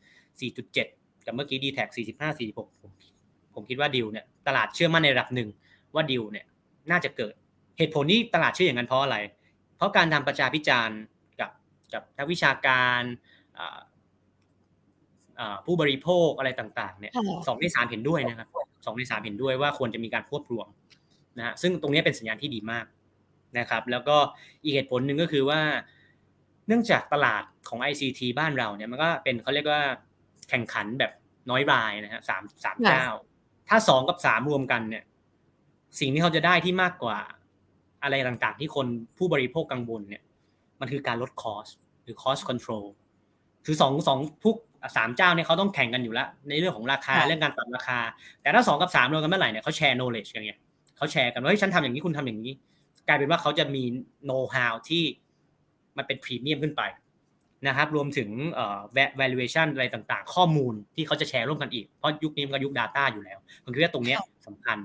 4.7 กับเมื่อกี้ d t แท็45 46 ผมผมคิดว่าดิวเนี่ยตลาดเชื่อมั่นในระดับหนึ่งว่าดิวเนี่ยน่าจะเกิด เหตุผลที่ตลาดเชื่ออย่างนั้นเพราะอะไร เพราะการทำประชาพิจารณ์กับกับนักวิชาการผู้บริโภคอะไรต่างๆเนี่ยสองในสามเห็นด้วยนะครับสองในสามเห็นด้วยว่าควรจะมีการควบรวมนะฮะซึ่งตรงนี้เป็นสัญญาณที่ดีมาก นะครับ แล้วก็อีกเหตุผลหนึ่งก็คือว่า เนื่องจากตลาดของ ICT บ้านเราเนี่ยมันก็เป็นเขาเรียกว่าแข่งขันแบบน้อยรายนะฮะสามสามเจ้า ถ้าสองกับสามรวมกันเนี่ย สิ่งที่เขาจะได้ที่มากกว่าอะไรต่างๆ ที่คนผู้บริโภคกังวลเนี่ย มันคือการลดคอสหรือ cost control คือสองสองพวกสามเจ้าเนี่ยเขาต้องแข่งกันอยู่แล้ว ในเรื่องของราคาเรื่องการปรับราคา แต่ถ้าสองกับสามรวมกันเมื่อไหร่เนี่ยเขาแชร์ knowledge กันไงเขาแชร์กันว่าเฮ้ยฉันทำอย่างนี้คุณทำอย่างนี้ กลายเป็นว่าเขาจะมีโน้ตฮาวที่มันเป็นพรีเมียมขึ้นไปนะครับ รวมถึงเอ่อ valuation อะไรต่างๆ ข้อมูลที่เขาจะแชร์ร่วมกันอีก เพราะยุคนี้มันก็ยุค Data อยู่แล้วผมคิดว่าตรงนี้สำคัญ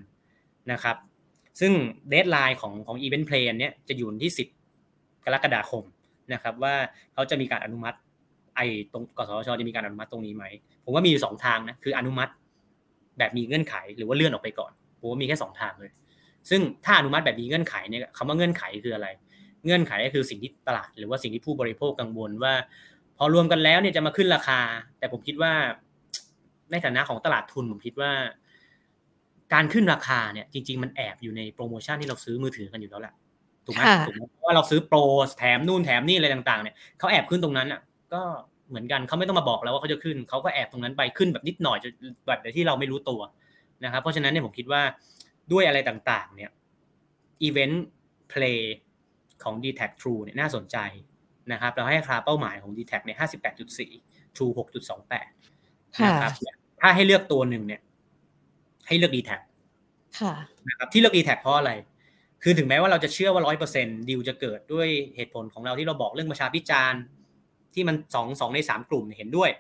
นะครับ ซึ่ง deadline ของของ Event Play เนี้ยจะอยู่ที่ 10 กรกฎาคมนะครับ ว่าเขาจะมีการอนุมัติ ไอ้ตรงกสทช. จะมีการอนุมัติตรงนี้ไหม ผมว่ามีอยู่สองทางนะ คืออนุมัติแบบมีเงื่อนไขหรือว่าเลื่อนออกไปก่อน ผมว่ามีแค่สองทางเลย ซึ่งถ้าอนุมัติแบบมีเงื่อนไขเนี่ยคำว่าเงื่อนไขคืออะไร เงื่อนไขก็คือสิ่งที่ตลาด หรือว่าสิ่งที่ผู้บริโภคกังวลว่า พอรวมกันแล้วเนี่ยจะมาขึ้นราคา แต่ผมคิดว่า ในฐานะของตลาดทุนผมคิดว่า การขึ้นราคาเนี่ย จริง ๆ มันแอบอยู่ในโปรโมชั่นที่เราซื้อมือถือกันอยู่แล้วแหละถูกไหมถูกไหมเพราะว่าเราซื้อโปรแถมนู่นแถมนี่อะไรต่างๆเนี่ยเขาแอบขึ้นตรงนั้นอะ ก็เหมือนกันเขาไม่ต้องมาบอกแล้วว่าเขาจะขึ้นเขาก็แอบตรงนั้นไปขึ้นแบบนิดหน่อยแบบที่เราไม่รู้ตัวนะครับเพราะฉะนั้นเนี่ยผมคิดว่า ด้วยอะไรต่างๆ เนี่ย Event Play ของ d t แท True เนี่ยน่าสนใจนะครับเราให้ราคาเป้าหมายของ d t แทเนี่ย58.4 True 6.28นะครับถ้าให้เลือกตัวหนึ่งเนี่ย ให้เลือกดีแท็ค่ะนะครับที่เลือกดีแท็เพราะอะไร คือถึงแม้ว่าเราจะเชื่อว่าร้อยเปอร์เซ็นต์ดิวจะเกิดด้วยเหตุผลของเราที่เราบอกเรื่องประชาพิจารณ์ที่มันสองสองในสามกลุ่มเห็นด้วย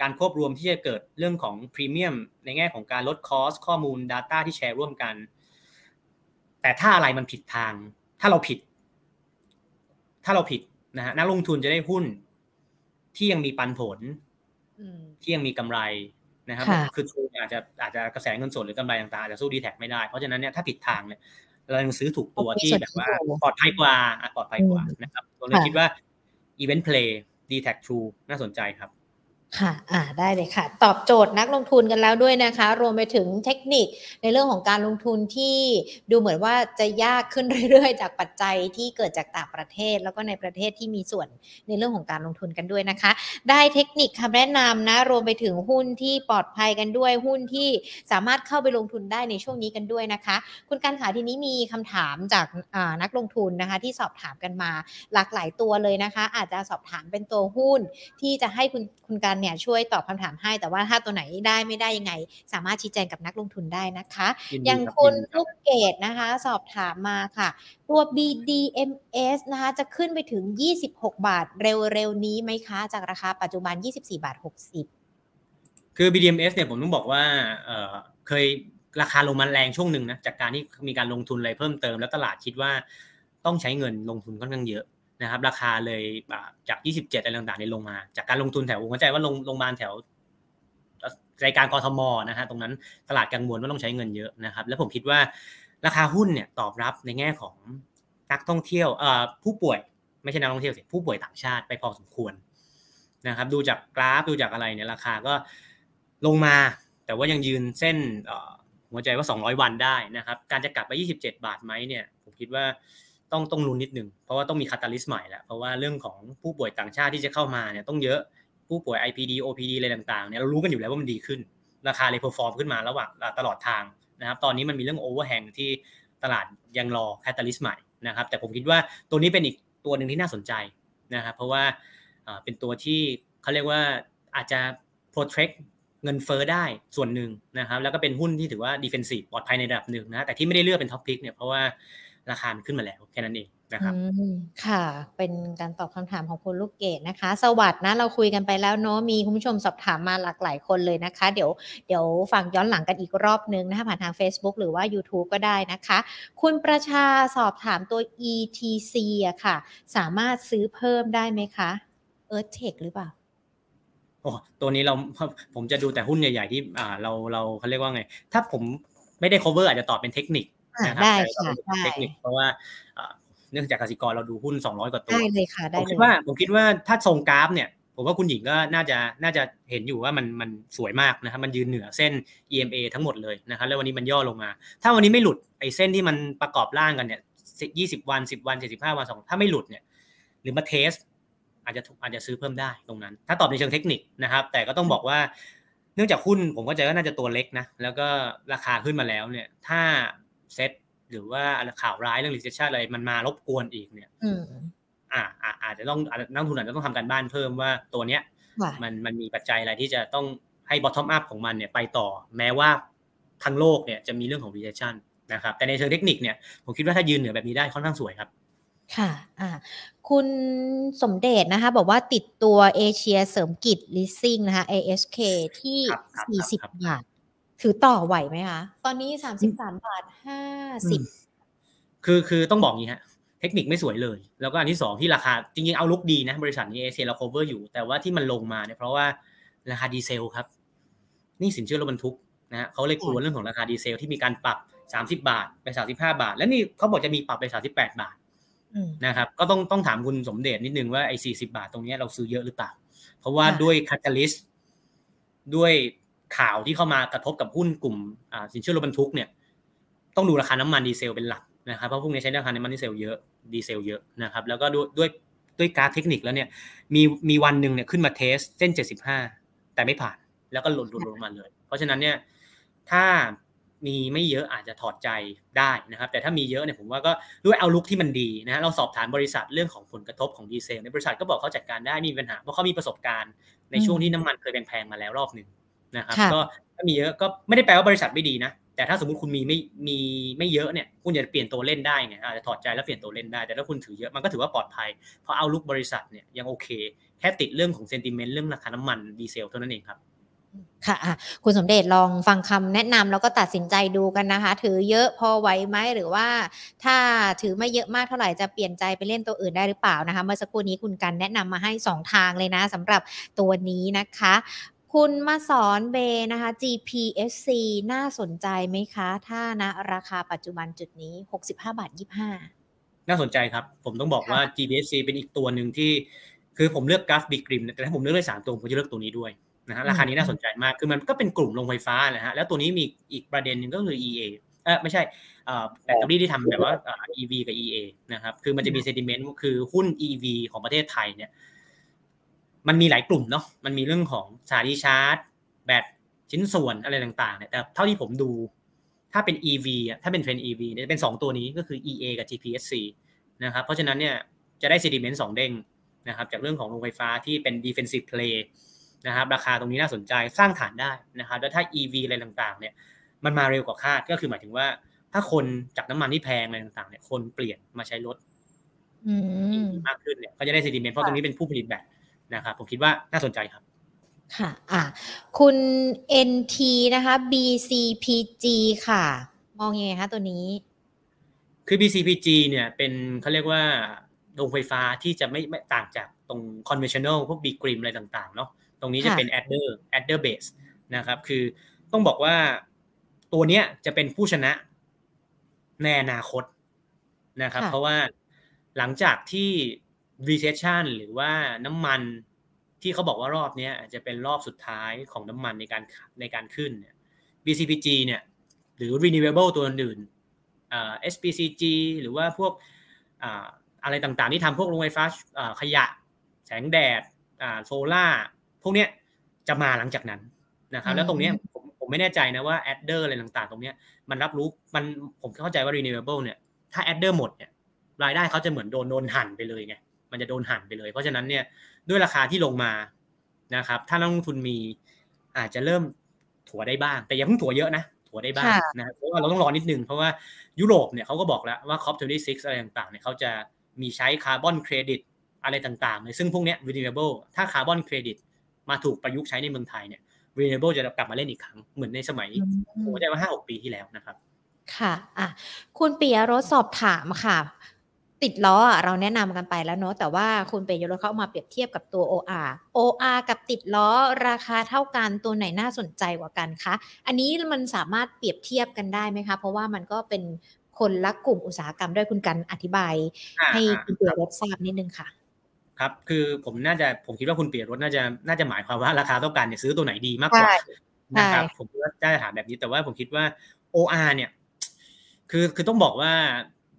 การควบรวมที่จะเกิดเรื่องของพรีเมียมในแง่ของการลดคอสข้อมูล Data ที่แชร์ร่วมกัน แต่ถ้าอะไรมันผิดทาง ถ้าเราผิด ถ้าเราผิดนะฮะนักลงทุนจะได้หุ้นที่ยังมีปันผลที่ยังมีกำไรนะครับคือทูอาจจะอาจจะกระแสเงินสดหรือกำไรต่างๆอาจจะสู้ดีแท็ไม่ได้ เพราะฉะนั้นเนี่ยถ้าผิดทางเนี่ยเรายังซื้อถูกตัวที่แบบว่าปลอดภัยกว่าปลอดภัยกว่านะครับผมเลยคิดว่า Event Play d t แท็ True น่าสนใจครับ ค่ะ อ่า ได้เลยค่ะ ตอบโจทย์นักลงทุนกันแล้วด้วยนะคะ รวมไปถึงเทคนิคในเรื่องของการลงทุนที่ดูเหมือนว่าจะยากขึ้นเรื่อยๆ จากปัจจัยที่เกิดจากต่างประเทศ แล้วก็ในประเทศที่มีส่วนในเรื่องของการลงทุนกันด้วยนะคะ ได้เทคนิคคำแนะนำนะ รวมไปถึงหุ้นที่ปลอดภัยกันด้วย หุ้นที่สามารถเข้าไปลงทุนได้ในช่วงนี้กันด้วยนะคะ คุณการขาทีนี้มีคำถามจากนักลงทุนนะคะ ที่สอบถามกันมาหลากหลายตัวเลยนะคะ อาจจะสอบถามเป็นตัวหุ้นที่จะให้คุณคุณการเนี่ยช่วยตอบคำถามให้ แต่ว่าถ้าตัวไหนได้ไม่ได้ยังไง สามารถชี้แจงกับนักลงทุนได้นะคะ อย่างคุณลูกเกดนะคะ สอบถามมาค่ะ ตัว BDMs นะคะ จะขึ้นไปถึง 26 บาทเร็วๆนี้ไหมคะ จากราคาปัจจุบัน 24 บาท 60 คือ BDMs เนี่ยผมต้องบอกว่าเเคยราคาลงมาแรงช่วงหนึ่งนะจากการที่มีการลงทุนอะไรเพิ่มเติมแล้วตลาดคิดว่าต้องใช้เงินลงทุนค่อนข้างเยอะ นะครับราคาเลยจาก 27อะไรต่างๆเนี่ยลงมา จากการลงทุนแถวผมเข้าใจว่าลงลงมาแถวรายการกรทมนะฮะตรงนั้นตลาดกังวลว่าต้องใช้เงินเยอะนะครับ แล้วผมคิดว่าราคาหุ้นเนี่ยตอบรับในแง่ของนักท่องเที่ยวผู้ป่วยไม่ใช่นักท่องเที่ยวสิผู้ป่วยต่างชาติไปพอสมควรนะครับ ดูจากกราฟดูจากอะไรเนี่ยราคาก็ลงมา แต่ว่ายังยืนเส้นหัวใจว่า 200 วันได้นะครับ การจะกลับไป 27 บาทไหมเนี่ย ผมคิดว่า ต้องต้องลุ้นนิดนึงเพราะว่าต้องมี catalyst ใหม่แล้วเพราะว่าเรื่องของผู้ป่วยต่างชาติที่จะเข้ามาเนี่ยต้องเยอะผู้ป่วย IPD OPD อะไรต่างๆเนี่ยเรารู้กันอยู่แล้วว่ามันดีขึ้น ราคาเลย perform ขึ้นมาระหว่างตลอดทางนะครับตอนนี้มันมีเรื่อง overhang ที่ตลาดยังรอ catalyst ใหม่นะครับแต่ผมคิดว่าตัวนี้เป็นอีกตัวหนึ่งที่น่าสนใจนะครับเพราะว่าเป็นตัวที่เขาเรียกว่าอาจจะ protect เงินเฟอ้อได้ส่วนหนึ่งนะครับแล้วก็เป็นหุ้นที่ถือว่า defensive ปลอดภัยในระดับหนึ่งนะแต่ที่ไม่ได้เลือกเป็นท็อปพิกเนี่ยเพราะว่า ราคามันขึ้นมาแล้วแค่นั้นเองนะครับค่ะ เป็นการตอบคำถามของคุณลูกเกดนะคะ สวัสดีนะเราคุยกันไปแล้วเนาะมีคุณผู้ชมสอบถามมาหลากหลายคนเลยนะคะ เดี๋ยวเดี๋ยวฟังย้อนหลังกันอีกรอบนึงนะคะผ่านทาง Facebook หรือว่า YouTube ก็ได้นะคะ คุณประชาสอบถามตัว ETC อะค่ะ สามารถซื้อเพิ่มได้ไหมคะ e a r t h t e c h หรือเปล่าโอ้ตัวนี้เราผมจะดูแต่หุ้นใหญ่ ๆ ที่อ่าเราเราเขาเรียกว่าไง ถ้าผมไม่ได้ cover อาจจะตอบเป็นเทคนิค นะครับได้ค่ะเทคนิคเพราะว่าเนื่องจากกสิกรเราดูหุ้น 200 กว่าตัวได้เลยค่ะได้ผมคิดว่าผมคิดว่าถ้าทรงกราฟเนี่ยผมว่าคุณหญิงก็น่าจะน่าจะเห็นอยู่ว่ามันมันสวยมากนะครับมันยืนเหนือเส้น EMA ทั้งหมดเลยนะครับแล้ววันนี้มันย่อลงมา ถ้าวันนี้ไม่หลุดไอ้เส้นที่มันประกอบร่างกันเนี่ย20วัน10วัน75วันสองถ้าไม่หลุดเนี่ยหรือมาเทส อาจจะอาจจะซื้อเพิ่มได้ตรงนั้น ถ้าตอบในเชิงเทคนิคนะครับ แต่ก็ต้องบอกว่าเนื่องจากหุ้นผมก็จะก็น่าจะตัวเล็กนะแล้วก็ราคาขึ้นมาแล้วเนี่ยถ้า เซ็ตหรือว่าข่าวร้ายเรื่อง recession อะไรมันมารบกวนอีกเนี่ยอ่าอาจจะต้องนักทุนอาจจะต้องทำการบ้านเพิ่มว่าตัวเนี้ย มันมันมีปัจจัยอะไรที่จะต้องให้ bottom up ของมันเนี่ยไปต่อ แม้ว่าทั้งโลกเนี่ยจะมีเรื่องของ recession นะครับ แต่ในเชิงเทคนิคเนี่ยผมคิดว่าถ้ายืนเหนือแบบนี้ได้ค่อนข้างสวยครับค่ะอ่าคุณสมเด็จนะคะ บอกว่าติดตัวเอเชียเสริมกิจ leasing นะคะ ASK ที่ 40 บาท ถือต่อไหวไหมคะ ตอนนี้สามสิบสามบาทห้าสิบคือคือต้องบอกงี้ฮะเทคนิคไม่สวยเลย แล้วก็อันที่สองที่ราคาจริงๆเอาลุกดีนะ บริษัทนี้เอเซียเรา cover อยู่ แต่ว่าที่มันลงมาเนี่ยเพราะว่าราคาดีเซลครับ นี่สินเชื่อรถบรรทุกนะฮะเขาเลยกลัวเรื่องของราคาดีเซลที่มีการปรับสามสิบาทไปสามสิบห้าบาท แล้วนี่เขาบอกจะมีปรับไปสามสิบแปดบาทนะครับก็ต้องต้องถามคุณสมเด็จนิดนึงว่าไอ้สี่สิบาทตรงนี้เราซื้อเยอะหรือเปล่า เพราะว่าด้วย catalyst ด้วย ข่าวที่เข้ามากระทบกับหุ้นกลุ่มสินเชื่อรถบรรทุกเนี่ยต้องดูราคาน้ำมันดีเซลเป็นหลักนะครับเพราะพวกนี้ใช้ราคาน้ำมันดีเซลเยอะดีเซลเยอะนะครับแล้วก็ด้วยด้วยด้วยการเทคนิคแล้วเนี่ยมีมีวันหนึ่งเนี่ยขึ้นมาเทสเส้น 75 แต่ไม่ผ่านแล้วก็หล่นหล่นลงมาเลย เพราะฉะนั้นเนี่ยถ้ามีไม่เยอะอาจจะถอดใจได้นะครับ แต่ถ้ามีเยอะเนี่ยผมว่าก็ด้วยเอาลุกที่มันดีนะฮะเราสอบถามบริษัทเรื่องของผลกระทบของดีเซลในบริษัทก็บอกเขาจัดการได้มีปัญหาเพราะเขามีประสบการณ์ในช่วงที่น้ำมันเคยแพงๆมาแล้วรอบหนึ่ง นะครับก็ถ้ามีเยอะก็ไม่ได้แปลว่าบริษัทไม่ดีนะแต่ถ้าสมมติคุณมีไม่มีไม่เยอะเนี่ยคุณจะเปลี่ยนตัวเล่นได้ไงอาจจะถอดใจแล้วเปลี่ยนตัวเล่นได้แต่ถ้าคุณถือเยอะมันก็ถือว่าปลอดภัยเพราะเอาลุกบริษัทเนี่ยยังโอเค แค่ติดเรื่องของเซนติเมนต์เรื่องราคาน้ำมันดีเซลเท่านั้นเองครับค่ะคุณสมเด็จลองฟังคำแนะนำแล้วก็ตัดสินใจดูกันนะคะ ถือเยอะพอไหวไหมหรือว่า ถ้าถือไม่เยอะมากเท่าไหร่จะเปลี่ยนใจไปเล่นตัวอื่นได้หรือเปล่านะคะ เมื่อสักครู่นี้คุณกันแนะนำมาให้ 2 ทางเลยนะสำหรับตัวนี้นะคะ คุณมาสอนเบนะคะ GPSC น่าสนใจไหมคะ ถ้านะราคาปัจจุบันจุดนี้ 65 บาท 25 น่าสนใจครับ ผมต้องบอกว่า GPSC เป็นอีกตัวหนึ่งที่ คือผมเลือกกราฟบิกริมแต่ถ้าผมเลือกได้สามตัว ผมจะเลือกตัวนี้ด้วยนะฮะราคานี้น่าสนใจมาก คือมันก็เป็นกลุ่มโรงไฟฟ้านะฮะแล้วตัวนี้มีอีกประเด็นหนึ่งก็คือ EA เออไม่ใช่แบตเตอรี่ที่ทำแบบว่า EV กับ EA นะครับคือมันจะมีเซติเมนต์คือหุ้น EV ของประเทศไทยเนี่ย มันมีหลายกลุ่มเนาะมันมีเรื่องของสายชาร์จ แบตชิ้นส่วนอะไรต่างๆเนี่ยแต่เท่าที่ผมดู ถ้าเป็น EV อะถ้าเป็นเทรน EV เนี่ยเป็น 2 ตัวนี้ก็คือ EA กับ GPSC นะครับเพราะฉะนั้นเนี่ยจะได้ sentiment สองเด้งนะครับจากเรื่องของโรงไฟฟ้าที่เป็น defensive play นะครับราคาตรงนี้น่าสนใจสร้างฐานได้นะครับแล้วถ้า EV อะไรต่างๆเนี่ยมันมาเร็วกว่าคาดก็คือหมายถึงว่า ถ้าคนจากน้ำมันที่แพงอะไรต่างๆเนี่ยคนเปลี่ยนมาใช้รถมากขึ้นเนี่ยก็จะได้ sentiment เพราะตรงนี้เป็นผู้ผลิตแบต นะครับผมคิดว่าน่าสนใจครับค่ะอะคุณ NT นะคะ BCPG ค่ะ มองยังไงคะตัวนี้ คือ BCPG เนี่ยเป็นเขาเรียกว่าโรงไฟฟ้าที่จะไม่ไม่ต่างจากตรง conventional พวก b ีกริมอะไรต่างๆเนาะตรงนี้จะเป็น adder adder base นะครับ คือต้องบอกว่าตัวเนี้ยจะเป็นผู้ชนะในอนาคตนะครับ เพราะว่าหลังจากที่ recession หรือว่าน้ำมันที่เขาบอกว่ารอบนี้จะเป็นรอบสุดท้ายของน้ำมันในการในการขึ้นเนี่ย BCPG เนี่ยหรือ renewable ตัวอื่นอ่า SPCG หรือว่าพวกอ่าอะไรต่างๆ ที่ทำพวกโรงไฟฟ้าขยะ แสงแดดโซล่าพวกเนี้ยจะมาหลังจากนั้นนะครับแล้วตรงเนี้ยผมผมไม่แน่ใจนะว่า adder อะไรต่างๆ ตรงเนี้ยมันรับรู้มันผมเข้าใจว่า renewable เนี่ยถ้า adder หมดเนี่ยรายได้เขาจะเหมือนโดนโดนหั่นไปเลยไง มันจะโดนหั่นไปเลย เพราะฉะนั้นเนี่ยด้วยราคาที่ลงมานะครับ ถ้านักลงทุนมีอาจจะเริ่มถัวได้บ้าง แต่อย่าเพิ่งถัวเยอะนะถัวได้บ้างนะเพราะว่าเราต้องรอนิดนึงเพราะว่ายุโรปเนี่ยเขาก็บอกแล้วว่า COP26 อะไรต่างๆเนี่ยเขาจะมีใช้คาร์บอนเครดิตอะไรต่างๆเลยซึ่งพวกนี้ renewable ถ้าคาร์บอนเครดิตมาถูกประยุกต์ใช้ในเมืองไทยเนี่ย renewable จะกลับมาเล่นอีกครั้ง เหมือนในสมัยผมจะว่าห้าหกปีที่แล้วนะครับ ค่ะอะคุณปียรสสอบถามค่ะ ติดล้อเราแนะนำกันไปแล้วเนาะแต่ว่าคุณเปียรสเขามาเปรียบเทียบกับตัว OR OR กับติดล้อราคาเท่ากันตัวไหนน่าสนใจกว่ากันคะอันนี้มันสามารถเปรียบเทียบกันได้ไหมคะ เพราะว่ามันก็เป็นคนละกลุ่มอุตสาหกรรมด้วยคุณกันอธิบาย ให้คุณเปียรสทราบนิดนึงค่ะ ครับคือผมน่าจะผมคิดว่าคุณเปียรสน่าจะน่าจะหมายความว่าราคาต้องการเนี่ยซื้อตัวไหนดีมากกว่านะครับผมคิดว่าได้ถามแบบนี้แต่ว่าผมคิดว่า OR เนี่ย คือคือต้องบอกว่า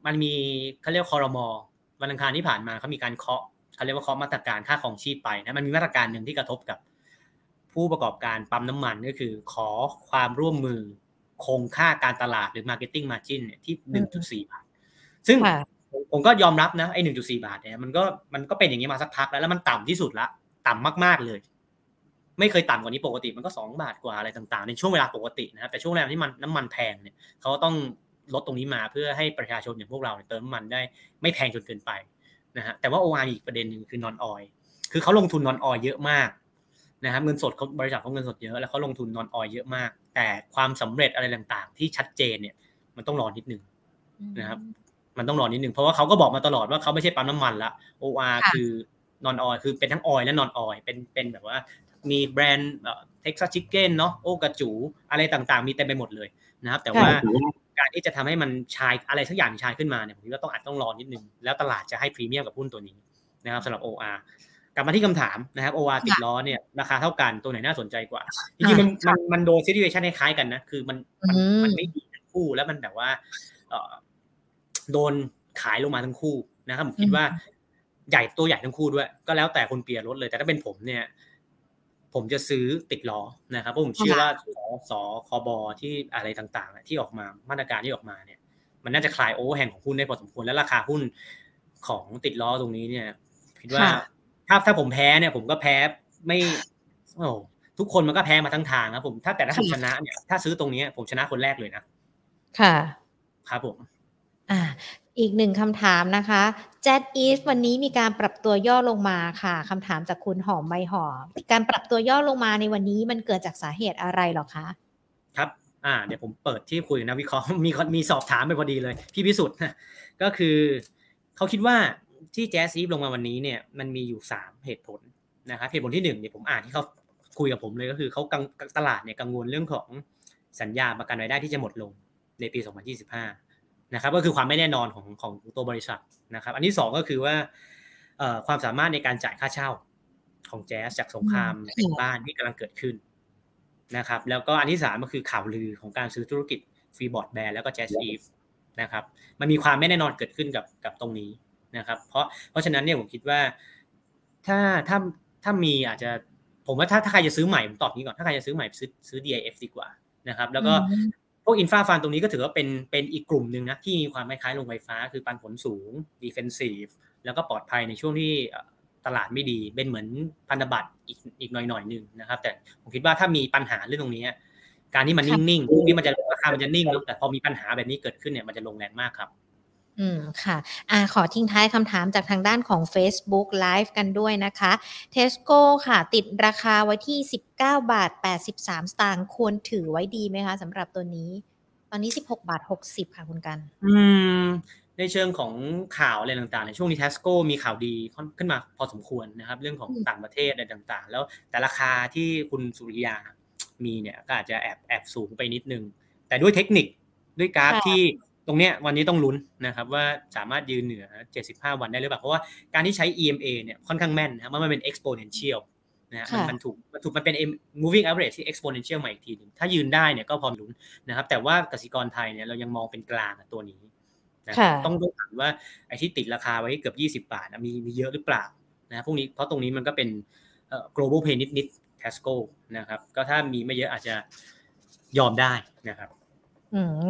มันมีเขาเรียกคอรมอวันอังคารที่ผ่านมาเขามีการเคาะเขาเรียกว่าเคาะมาตรการค่าของชีพไปนะมันมีมาตรการหนึ่งที่กระทบกับ ผู้ประกอบการปั๊มน้ำมันก็คือ ขอความร่วมมือคงค่าการตลาดหรือ marketing margin เนี่ยที่หนึ่งจุดสี่บาท ซึ่งผมก็ยอมรับนะไอ้หนึ่งจุดสี่บาทเนี่ยมันก็มันก็เป็นอย่างนี้มาสักพักแล้วแล้วมันต่ำที่สุดละต่ำมาก ๆเลย ไม่เคยต่ำกว่านี้ปกติมันก็สองบาทกว่าอะไรต่างๆ ในช่วงเวลาปกตินะครับแต่ช่วงเวลาที่มันน้ำมันแพงเนี่ยเขาต้อง ลดตรงนี้มาเพื่อให้ประชาชนอย่างพวกเราเติมน้ำมันได้ไม่แพงจนเกินไปนะฮะแต่ว่า OR อีกประเด็นหนึ่งคือนอนออยคือเขาลงทุนนอนออยเยอะมากนะครับเงินสดเขาบริษัทเขาเงินสดเยอะแล้วเขาลงทุนนอนออยเยอะมาก แต่ความสำเร็จอะไรต่างๆ ที่ชัดเจนเนี่ย มันต้องรอนิดนึงนะครับ มันต้องรอนิดนึงเพราะว่าเขาก็บอกมาตลอดว่าเขาไม่ใช่ปั๊มน้ำมันละ OR คือนอนออยคือเป็นทั้งออยและนอนออยเป็นเป็นแบบว่ามีแบรนด์ Texas Chicken เนาะโอ้กะจู๋อะไรต่างๆ มีเต็มไปหมดเลยนะครับ แต่ว่า การที่จะทำให้มันชายอะไรสักอย่างชายขึ้นมาเนี่ยผมคิดว่าต้องอาจต้องรอนิดนึง แล้วตลาดจะให้พรีเมียมกับหุ้นตัวนี้นะครับสำหรับ OR กลับมาที่คำถามนะครับ OR ติดล้อเนี่ยราคาเท่ากันตัวไหนน่าสนใจกว่าจริงๆมันมันมันโดน situation คล้ายกันนะคือมันมันมันไม่ดีทั้งคู่แล้วมันแบบว่าเออโดนขายลงมาทั้งคู่นะครับผมคิดว่าใหญ่ตัวใหญ่ทั้งคู่ด้วย ก็แล้วแต่คนเปียรถเลย แต่ถ้าเป็นผมเนี่ย ผมจะซื้อติดล้อนะครับเพราะผมเชื่อว่าสสคบที่อะไรต่างๆที่ออกมามาตรการที่ออกมาเนี่ย มันน่าจะคลายโอเวอร์แฮงของหุ้นได้พอสมควรและราคาหุ้นของติดล้อตรงนี้เนี่ยคิดว่าถ้าถ้าผมแพ้เนี่ย ผมก็แพ้ไม่โอ้ทุกคนมันก็แพ้มาทั้งทางครับผมถ้าแต่ถ้าผมชนะเนี่ยถ้าซื้อตรงนี้ผมชนะคนแรกเลยนะ ค่ะ ครับผม อ่าอีกหนึ่งคำถามนะคะ j a t e a s วันนี้มีการปรับตัวย่อลงมาค่ะคำถามจากคุณหอมใบหอม การปรับตัวย่อลงมาในวันนี้มันเกิดจากสาเหตุอะไรหรอคะ ครับอ่าเดี๋ยวผมเปิดที่คุยนะวิเคราะห์มีมีสอบถามไปพอดีเลย พี่พิสุทธิ์ก็คือเขาคิดว่าที่แจ๊สซีฟลงมาวันนี้เนี่ยมันมีอยู่สามเหตุผลนะครับเหตุผลที่หนึ่งเนี่ยผมอ่านที่เขาคุยกับผมเลยก็คือเขากังตลาดเนี่ยกังวลเรื่องของสัญญาประกันรายได้ที่จะหมดลงในปี 2025 นะครับก็คือความไม่แน่นอนของของตัวบริษัทนะครับ อันที่สองก็คือว่าความสามารถในการจ่ายค่าเช่าของแจ๊สจากสงครามในบ้านที่กำลังเกิดขึ้นนะครับ แล้วก็อันที่สามก็คือข่าวลือของการซื้อธุรกิจฟรีบอร์ดแบร์แล้วก็ JASIF นะครับมันมีความไม่แน่นอนเกิดขึ้นกับกับตรงนี้นะครับ เพราะเพราะฉะนั้นเนี่ยผมคิดว่าถ้าถ้าถ้ามีอาจจะผมว่าถ้าถ้าใครจะซื้อใหม่ผมตอบนี้ก่อนถ้าใครจะซื้อใหม่ซื้อซื้อ DIF ดีกว่านะครับ แล้วก็ พวก infra fund ตรงนี้ก็ถือว่าเป็นเป็นอีกกลุ่มหนึ่งนะที่มีความคล้ายๆโรงไฟฟ้า คือปันผลสูง defensive แล้วก็ปลอดภัยในช่วงที่ตลาดไม่ดี เป็นเหมือนพันธบัตรอีกอีกหน่อยหน่อยหนึ่งนะครับ แต่ผมคิดว่าถ้ามีปัญหาเรื่องตรงนี้ การที่มันนิ่งๆที่มันจะราคามันจะนิ่งแต่พอมีปัญหาแบบนี้เกิดขึ้นเนี่ยมันจะลงแรงมากครับ อืมค่ะอ่าขอทิ้งท้ายคำถามจากทางด้านของ Facebook Live กันด้วยนะคะ Tesco ค่ะ ติดราคาไว้ที่ 19 บาท 83 สตางค์ควรถือไว้ดีไหมคะสำหรับตัวนี้ ตอนนี้ 16 บาท 60 ค่ะคุณกัน อืม ในเชิงของข่าวอะไรต่างๆ ในช่วงนี้ Tesco มีข่าวดีขึ้นมาพอสมควรนะครับ เรื่องของต่างประเทศอะไรต่างๆ แล้วแต่ราคาที่คุณสุริยามีเนี่ยก็อาจจะแอบแอบสูงไปนิดนึง แต่ด้วยเทคนิคด้วยกราฟที่ต รงเนี้ยวันนี้ต้องลุ้นนะครับว่าสามารถยืนเหนือ 75 วันได้หรือเปล่าเพราะว่าการที่ใช้ EMA เนี่ยค่อนข้างแม่นนะครับมันเป็น exponential นะมันมันถูกมันถูกมันเป็น moving average ที่ exponential มาอีกทีนึงถ้ายืนได้เนี่ยก็พอลุ้นนะครับ แต่ว่ากสิกรไทยเนี่ยเรายังมองเป็นกลางตัวนี้นะต้องต้องถามว่าไอ้ที่ติดราคาไว้เกือบ 20 บาทมีมีเยอะหรือเปล่านะพวกนี้เพราะตรงนี้มันก็เป็น global pay นิดนิด Tesco นะครับ ก็ถ้ามีไม่เยอะอาจจะยอมได้นะครับอืม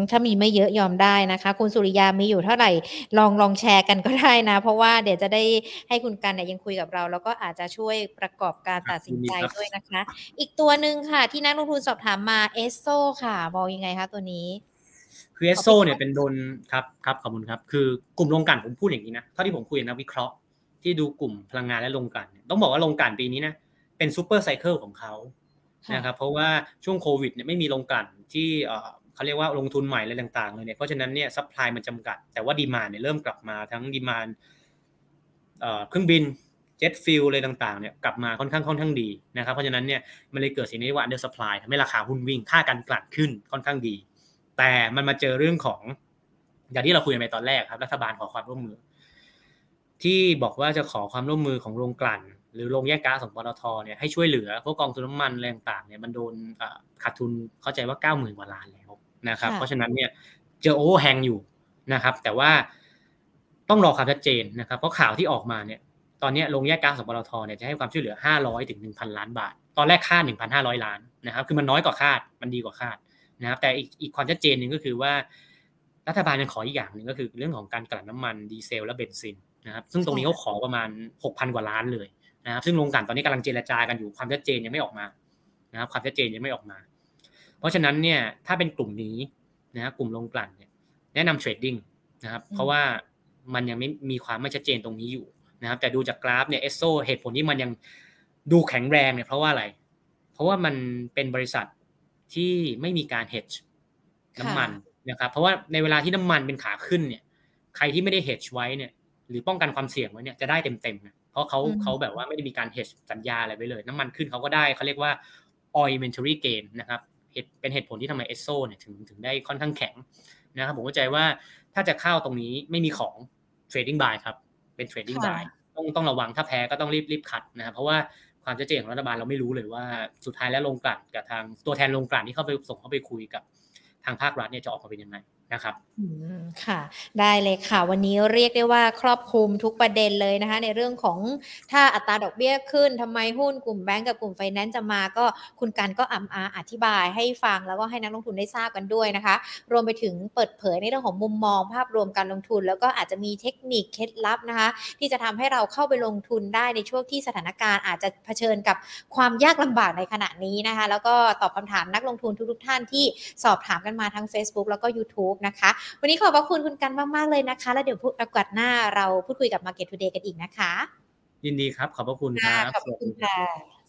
ถ้ามีไม่เยอะยอมได้นะคะ คุณสุริยามีอยู่เท่าไหร่ลองลองแชร์กันก็ได้นะ เพราะว่าเดี๋ยวจะได้ให้คุณกันเนี่ยยังคุยกับเรา แล้วก็อาจจะช่วยประกอบการตัดสินใจด้วยนะคะ อีกตัวหนึ่งค่ะที่นักลงทุนสอบถามมาเอสโซค่ะมองยังไงคะตัวนี้ คือเอสโซเนี่ยเป็นโดนครับครับขอบคุณครับ คือกลุ่มโรงกลั่นผมพูดอย่างนี้นะเท่าที่ผมคุยกับนักวิเคราะห์ที่ดูกลุ่มพลังงานและโรงกลั่นต้องบอกว่าโรงกลั่นปีนี้นะเป็น super cycle ของเขานะครับเพราะว่าช่วงโควิดเนี่ยไม่มีโรงกลั่นที่ เขาเรียกว่าลงทุนใหม่อะไรต่างๆเลยเนี่ยเพราะฉะนั้นเนี่ย supply มันจำกัด แต่ว่า demand เนี่ยเริ่มกลับมาทั้ง demand เครื่องบิน jet fuel อะไรต่างๆเนี่ยกลับมาค่อนข้างค่อนข้างดีนะครับเพราะฉะนั้นเนี่ยมันเลยเกิดสิ่งนี้ว่า undersupply ทำให้ราคาหุ้นวิ่งค่าการกลั่นขึ้นค่อนข้างดี แต่มันมาเจอเรื่องของ อย่างที่เราคุยกันไปตอนแรกครับรัฐบาลขอความร่วมมือ ที่บอกว่าจะขอความร่วมมือของโรงกลั่น หรือโรงแยกก๊าซของปตทเนี่ยให้ช่วยเหลือพวกกองทุนน้ำมันอะไรต่างๆเนี่ยมันโดนขาดทุนเข้าใจว่าเก้าหมื่นกว่าล้านแล้ว นะครับ เพราะฉะนั้นเนี่ยเจอ overhang อยู่นะครับ แต่ว่าต้องรอความชัดเจนนะครับ เพราะข่าวที่ออกมาเนี่ย ตอนนี้โรงแยกก๊าซของปตทเนี่ยจะให้ความช่วยเหลือ 500ถึง1,000 ล้านบาท ตอนแรกคาด1,500 ล้านนะครับ คือมันน้อยกว่าคาด มันดีกว่าคาดนะครับ แต่อีกอีกความชัดเจนหนึ่งก็คือว่า รัฐบาลยังขออีกอย่างหนึ่งก็คือเรื่องของการกลั่นน้ำมันดีเซลและเบนซินนะครับ ซึ่งตรงนี้เขาขอประมาณ 6,000 กว่าล้านเลยนะครับ ซึ่งโรงกลั่นตอนนี้กำลังเจรจากันอยู่ ความชัดเจนยังไม่ออกมานะครับ ความชัดเจนยังไม่ออกมา เพราะฉะนั้นเนี่ยถ้าเป็นกลุ่มนี้นะกลุ่มโรงกลั่นเนี่ยแนะนำ tradingนะครับเพราะว่ามันยังไม่มีความไม่ชัดเจนตรงนี้อยู่นะครับแต่ดูจากกราฟเนี่ยเอสโซเหตุผลที่มันยังดูแข็งแรงเนี่ยเพราะว่าอะไร เพราะว่ามันเป็นบริษัทที่ไม่มีการเฮดน้ำมันนะครับเพราะว่าในเวลาที่น้ำมันเป็นขาขึ้นเนี่ยใครที่ไม่ได้เฮดไว้เนี่ยหรือป้องกันความเสี่ยงไว้เนี่ยจะได้เต็มๆเพราะเขาเขาแบบว่าไม่ได้มีการเฮดสัญญาอะไรไว้เลย น้ำมันขึ้นเขาก็ได้เขาเรียกว่า oil inventory gain นะครับ เป็นเหตุผลที่ทำไมเอสโซเนี่ยถึงถึงได้ค่อนข้างแข็งนะครับผมเข้าใจว่าถ้าจะเข้าตรงนี้ไม่มีของ trading buy ครับ เป็น trading buy ต้องต้องระวังถ้าแพ้ก็ต้องรีบรีบ cut นะครับเพราะว่าความชัดเจนของรัฐบาลเราไม่รู้เลยว่าสุดท้ายแล้วโรงกลั่นกับทางตัวแทนโรงกลั่นที่เข้าไปส่งเข้าไปคุยกับทางภาครัฐเนี่ยจะออกมาเป็นยังไง นะครับค่ะ ได้เลยค่ะ วันนี้เรียกได้ว่าครอบคลุมทุกประเด็นเลยนะคะ ในเรื่องของถ้าอัตราดอกเบี้ยขึ้นทำไมหุ้นกลุ่มแบงก์กับกลุ่มไฟแนนซ์จะมาก็คุณกันก็อำอาอธิบายให้ฟังแล้วก็ให้นักลงทุนได้ทราบกันด้วยนะคะ รวมไปถึงเปิดเผยในเรื่องของมุมมองภาพรวมการลงทุน แล้วก็อาจจะมีเทคนิคเคล็ดลับนะคะ ที่จะทำให้เราเข้าไปลงทุนได้ในช่วงที่สถานการณ์อาจจะเผชิญกับความยากลำบากในขณะนี้นะคะ แล้วก็ตอบคำถามนักลงทุนทุกๆท่านที่สอบถามกันมาทั้ง Facebook แล้วก็ YouTube นะคะ วันนี้ขอบพระคุณคุณกันมาก ๆ เลยนะคะ แล้วเดี๋ยวพูดโอกาสหน้าเราพูดคุยกับ Market Today กันอีกนะคะ ยินดีครับ ขอบพระคุณครับขอบคุณค่ะ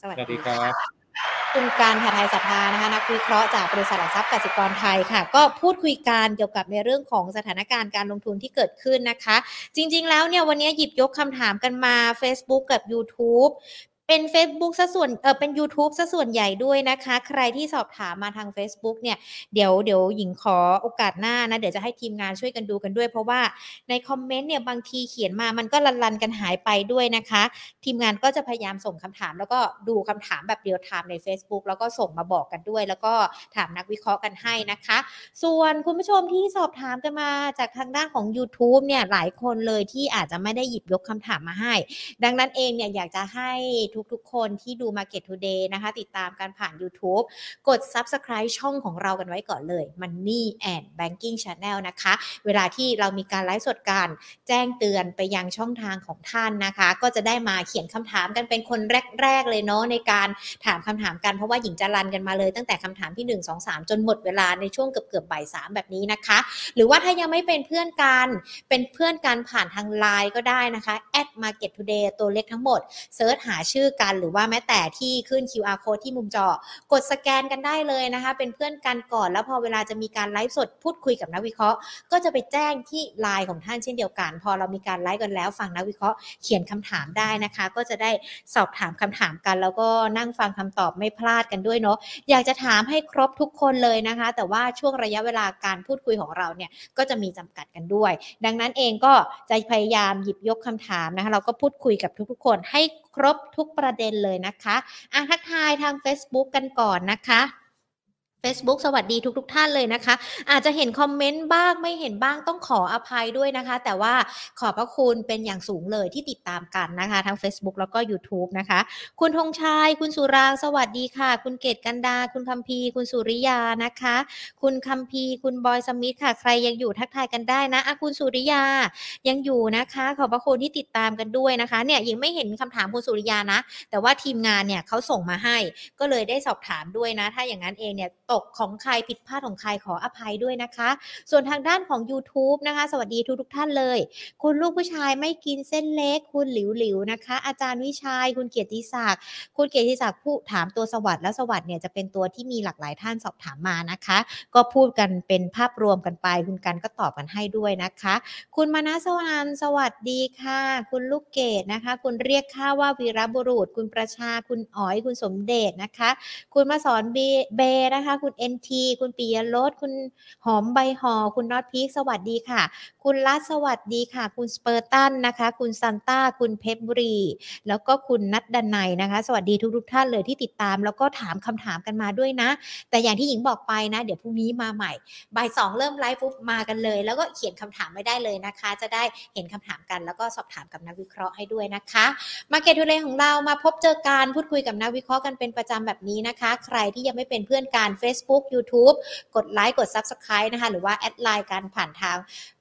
สวัสดีครับคุณการหาไทยสัทธานะคะนักวิเคราะห์จากบริษัทหลักทรัพย์กสิกรไทยค่ะ ก็พูดคุยกันเกี่ยวกับในเรื่องของสถานการณ์การลงทุนที่เกิดขึ้นนะคะ จริง ๆ แล้วเนี่ยวันนี้หยิบยกคำถามกันมา Facebook กับ YouTube เป็น Facebook ซะส่วนเออเป็น YouTube ซะส่วนใหญ่ด้วยนะคะ ใครที่สอบถามมาทาง Facebook เนี่ยเดี๋ยวเดี๋ยวหญิงขอโอกาสหน้านะ เดี๋ยวจะให้ทีมงานช่วยกันดูกันด้วย เพราะว่าในคอมเมนต์เนี่ยบางทีเขียนมามันก็ลันๆกันหายไปด้วยนะคะ ทีมงานก็จะพยายามส่งคำถาม แล้วก็ดูคำถามแบบเรียลไทม์ใน Facebook แล้วก็ส่งมาบอกกันด้วย แล้วก็ถามนักวิเคราะห์กันให้นะคะ ส่วนคุณผู้ชมที่สอบถามกันมาจากทางด้านของ YouTube เนี่ยหลายคนเลยที่อาจจะไม่ได้หยิบยกคำถามมาให้ ดังนั้นเองเนี่ยอยากจะให้ทุกทุกๆ คนที่ดู Market Today นะคะ ติดตามการผ่าน YouTube กด Subscribe ช่องของเรากันไว้ก่อนเลย Money and Banking Channel นะคะ เวลาที่เรามีการไลฟ์สดการแจ้งเตือนไปยังช่องทางของท่านนะคะ ก็จะได้มาเขียนคำถามกันเป็นคนแรก ๆ เลยเนาะในการถามคำถามกันเพราะว่าหญิงจะรันกันมาเลย ตั้งแต่คำถามที่ 1 2 3 จนหมดเวลาในช่วงเกือบเกือบบ่ายสามแบบนี้นะคะ หรือว่าถ้ายังไม่เป็นเพื่อนกันเป็นเพื่อนกันผ่านทางไลน์ก็ได้นะคะ at market today ตัวเล็กทั้งหมดเซิร์ชหาชื่อกัน หรือว่าแม้แต่ที่ขึ้น QR code ที่มุมจอกดสแกนกันได้เลยนะคะ เป็นเพื่อนกันก่อน แล้วพอเวลาจะมีการไลฟ์สดพูดคุยกับนักวิเคราะห์ ก็จะไปแจ้งที่ไลน์ของท่านเช่นเดียวกัน พอเรามีการไลฟ์กันแล้วฝั่งนักวิเคราะห์เขียนคำถามได้นะคะ ก็จะได้สอบถามคำถามกัน แล้วก็นั่งฟังคำตอบไม่พลาดกันด้วยเนาะอยากจะถามให้ครบทุกคนเลยนะคะ แต่ว่าช่วงระยะเวลาการพูดคุยของเราเนี่ยก็จะมีจำกัดกันด้วย ดังนั้นเองก็จะพยายามหยิบยกคำถามนะคะเราก็พูดคุยกับทุกๆคนให้ครบทุกประเด็นเลยนะคะอะทักทายทาง Facebook กันก่อนนะคะ Facebook สวัสดีทุกๆทท่านเลยนะคะ อาจจะเห็นคอมเมนต์บ้างไม่เห็นบ้างต้องขออภัยด้วยนะคะ แต่ว่าขอบพระคุณเป็นอย่างสูงเลยที่ติดตามกันนะคะ ทั้ง Facebook แล้วก็ YouTube นะคะ คุณธงชัยคุณสุรางสวัสดีค่ะ คุณเกตกันดา คุณคัมพีคุณสุริยานะคะ คุณคัมพีคุณบอยสมิธค่ะ ใครยังอยู่ทักทายกันได้นะะคุณสุริยายังอยู่นะคะ ขอบพระคุณที่ติดตามกันด้วยนะคะเนี่ยยังไม่เห็นคำถามคุณสุริยานะ แต่ว่าทีมงานเนี่ยเขาส่งมาให้ก็เลยได้สอบถามด้วยนะ ถ้าอย่างนั้นเองเนี่ยตกของใครผิดพลาดของใครขออภัยด้วยนะคะ ส่วนทางด้านของ YouTube นะคะ สวัสดีทุกทุกท่านเลย คุณลูกผู้ชายไม่กินเส้นเล็ก คุณหลิวหลิวนะคะ อาจารย์วิชัย คุณเกียรติศักดิ์คุณเกียรติศักดิ์ผู้ถามตัวสวัสด์และสวัสด์เนี่ยจะเป็นตัวที่มีหลากหลายท่านสอบถามมานะคะ ก็พูดกันเป็นภาพรวมกันไป คุณกันก็ตอบกันให้ด้วยนะคะ คุณมานะสวรรค์สวัสดีค่ะ คุณลูกเกดนะคะ คุณเรียกข้าว่าวีรบุรุษ คุณประชาคุณอ๋อยคุณสมเด็จนะคะ คุณมาสอนเบเบนะคะคุณเอ็นทีคุณปิยรสคุณหอมใบหอ คุณน็อตพีคสวัสดีค่ะ คุณรัสวัสดีค่ะ คุณสเปอร์ตันนะคะ คุณซันต้า คุณเพชรบุรี แล้วก็คุณนัดดันไนนะคะ สวัสดีทุกทุกท่านเลยที่ติดตาม แล้วก็ถามคำถามกันมาด้วยนะ แต่อย่างที่หญิงบอกไปนะ เดี๋ยวพรุ่งนี้มาใหม่บ่ายสองเริ่มไลฟ์ปุ๊บมากันเลย แล้วก็เขียนคำถามไว้ได้เลยนะคะ จะได้เห็นคำถามกัน แล้วก็สอบถามกับนักวิเคราะห์ให้ด้วยนะคะ Market Today ของเรามาพบเจอการพูดคุยกับนักวิเคราะห์กันเป็นประจำแบบนี้นะคะ ใครที่ยังไม่เป็นเพื่อนกัน Facebook YouTube กดไลค์กด Subscribe นะคะ หรือว่า add LINE การผ่านทาง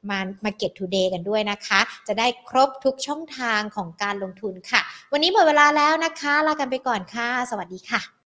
มา Market Today กันด้วยนะคะ จะได้ครบทุกช่องทางของการลงทุนค่ะ วันนี้หมดเวลาแล้วนะคะ ลากันไปก่อนค่ะ สวัสดีค่ะ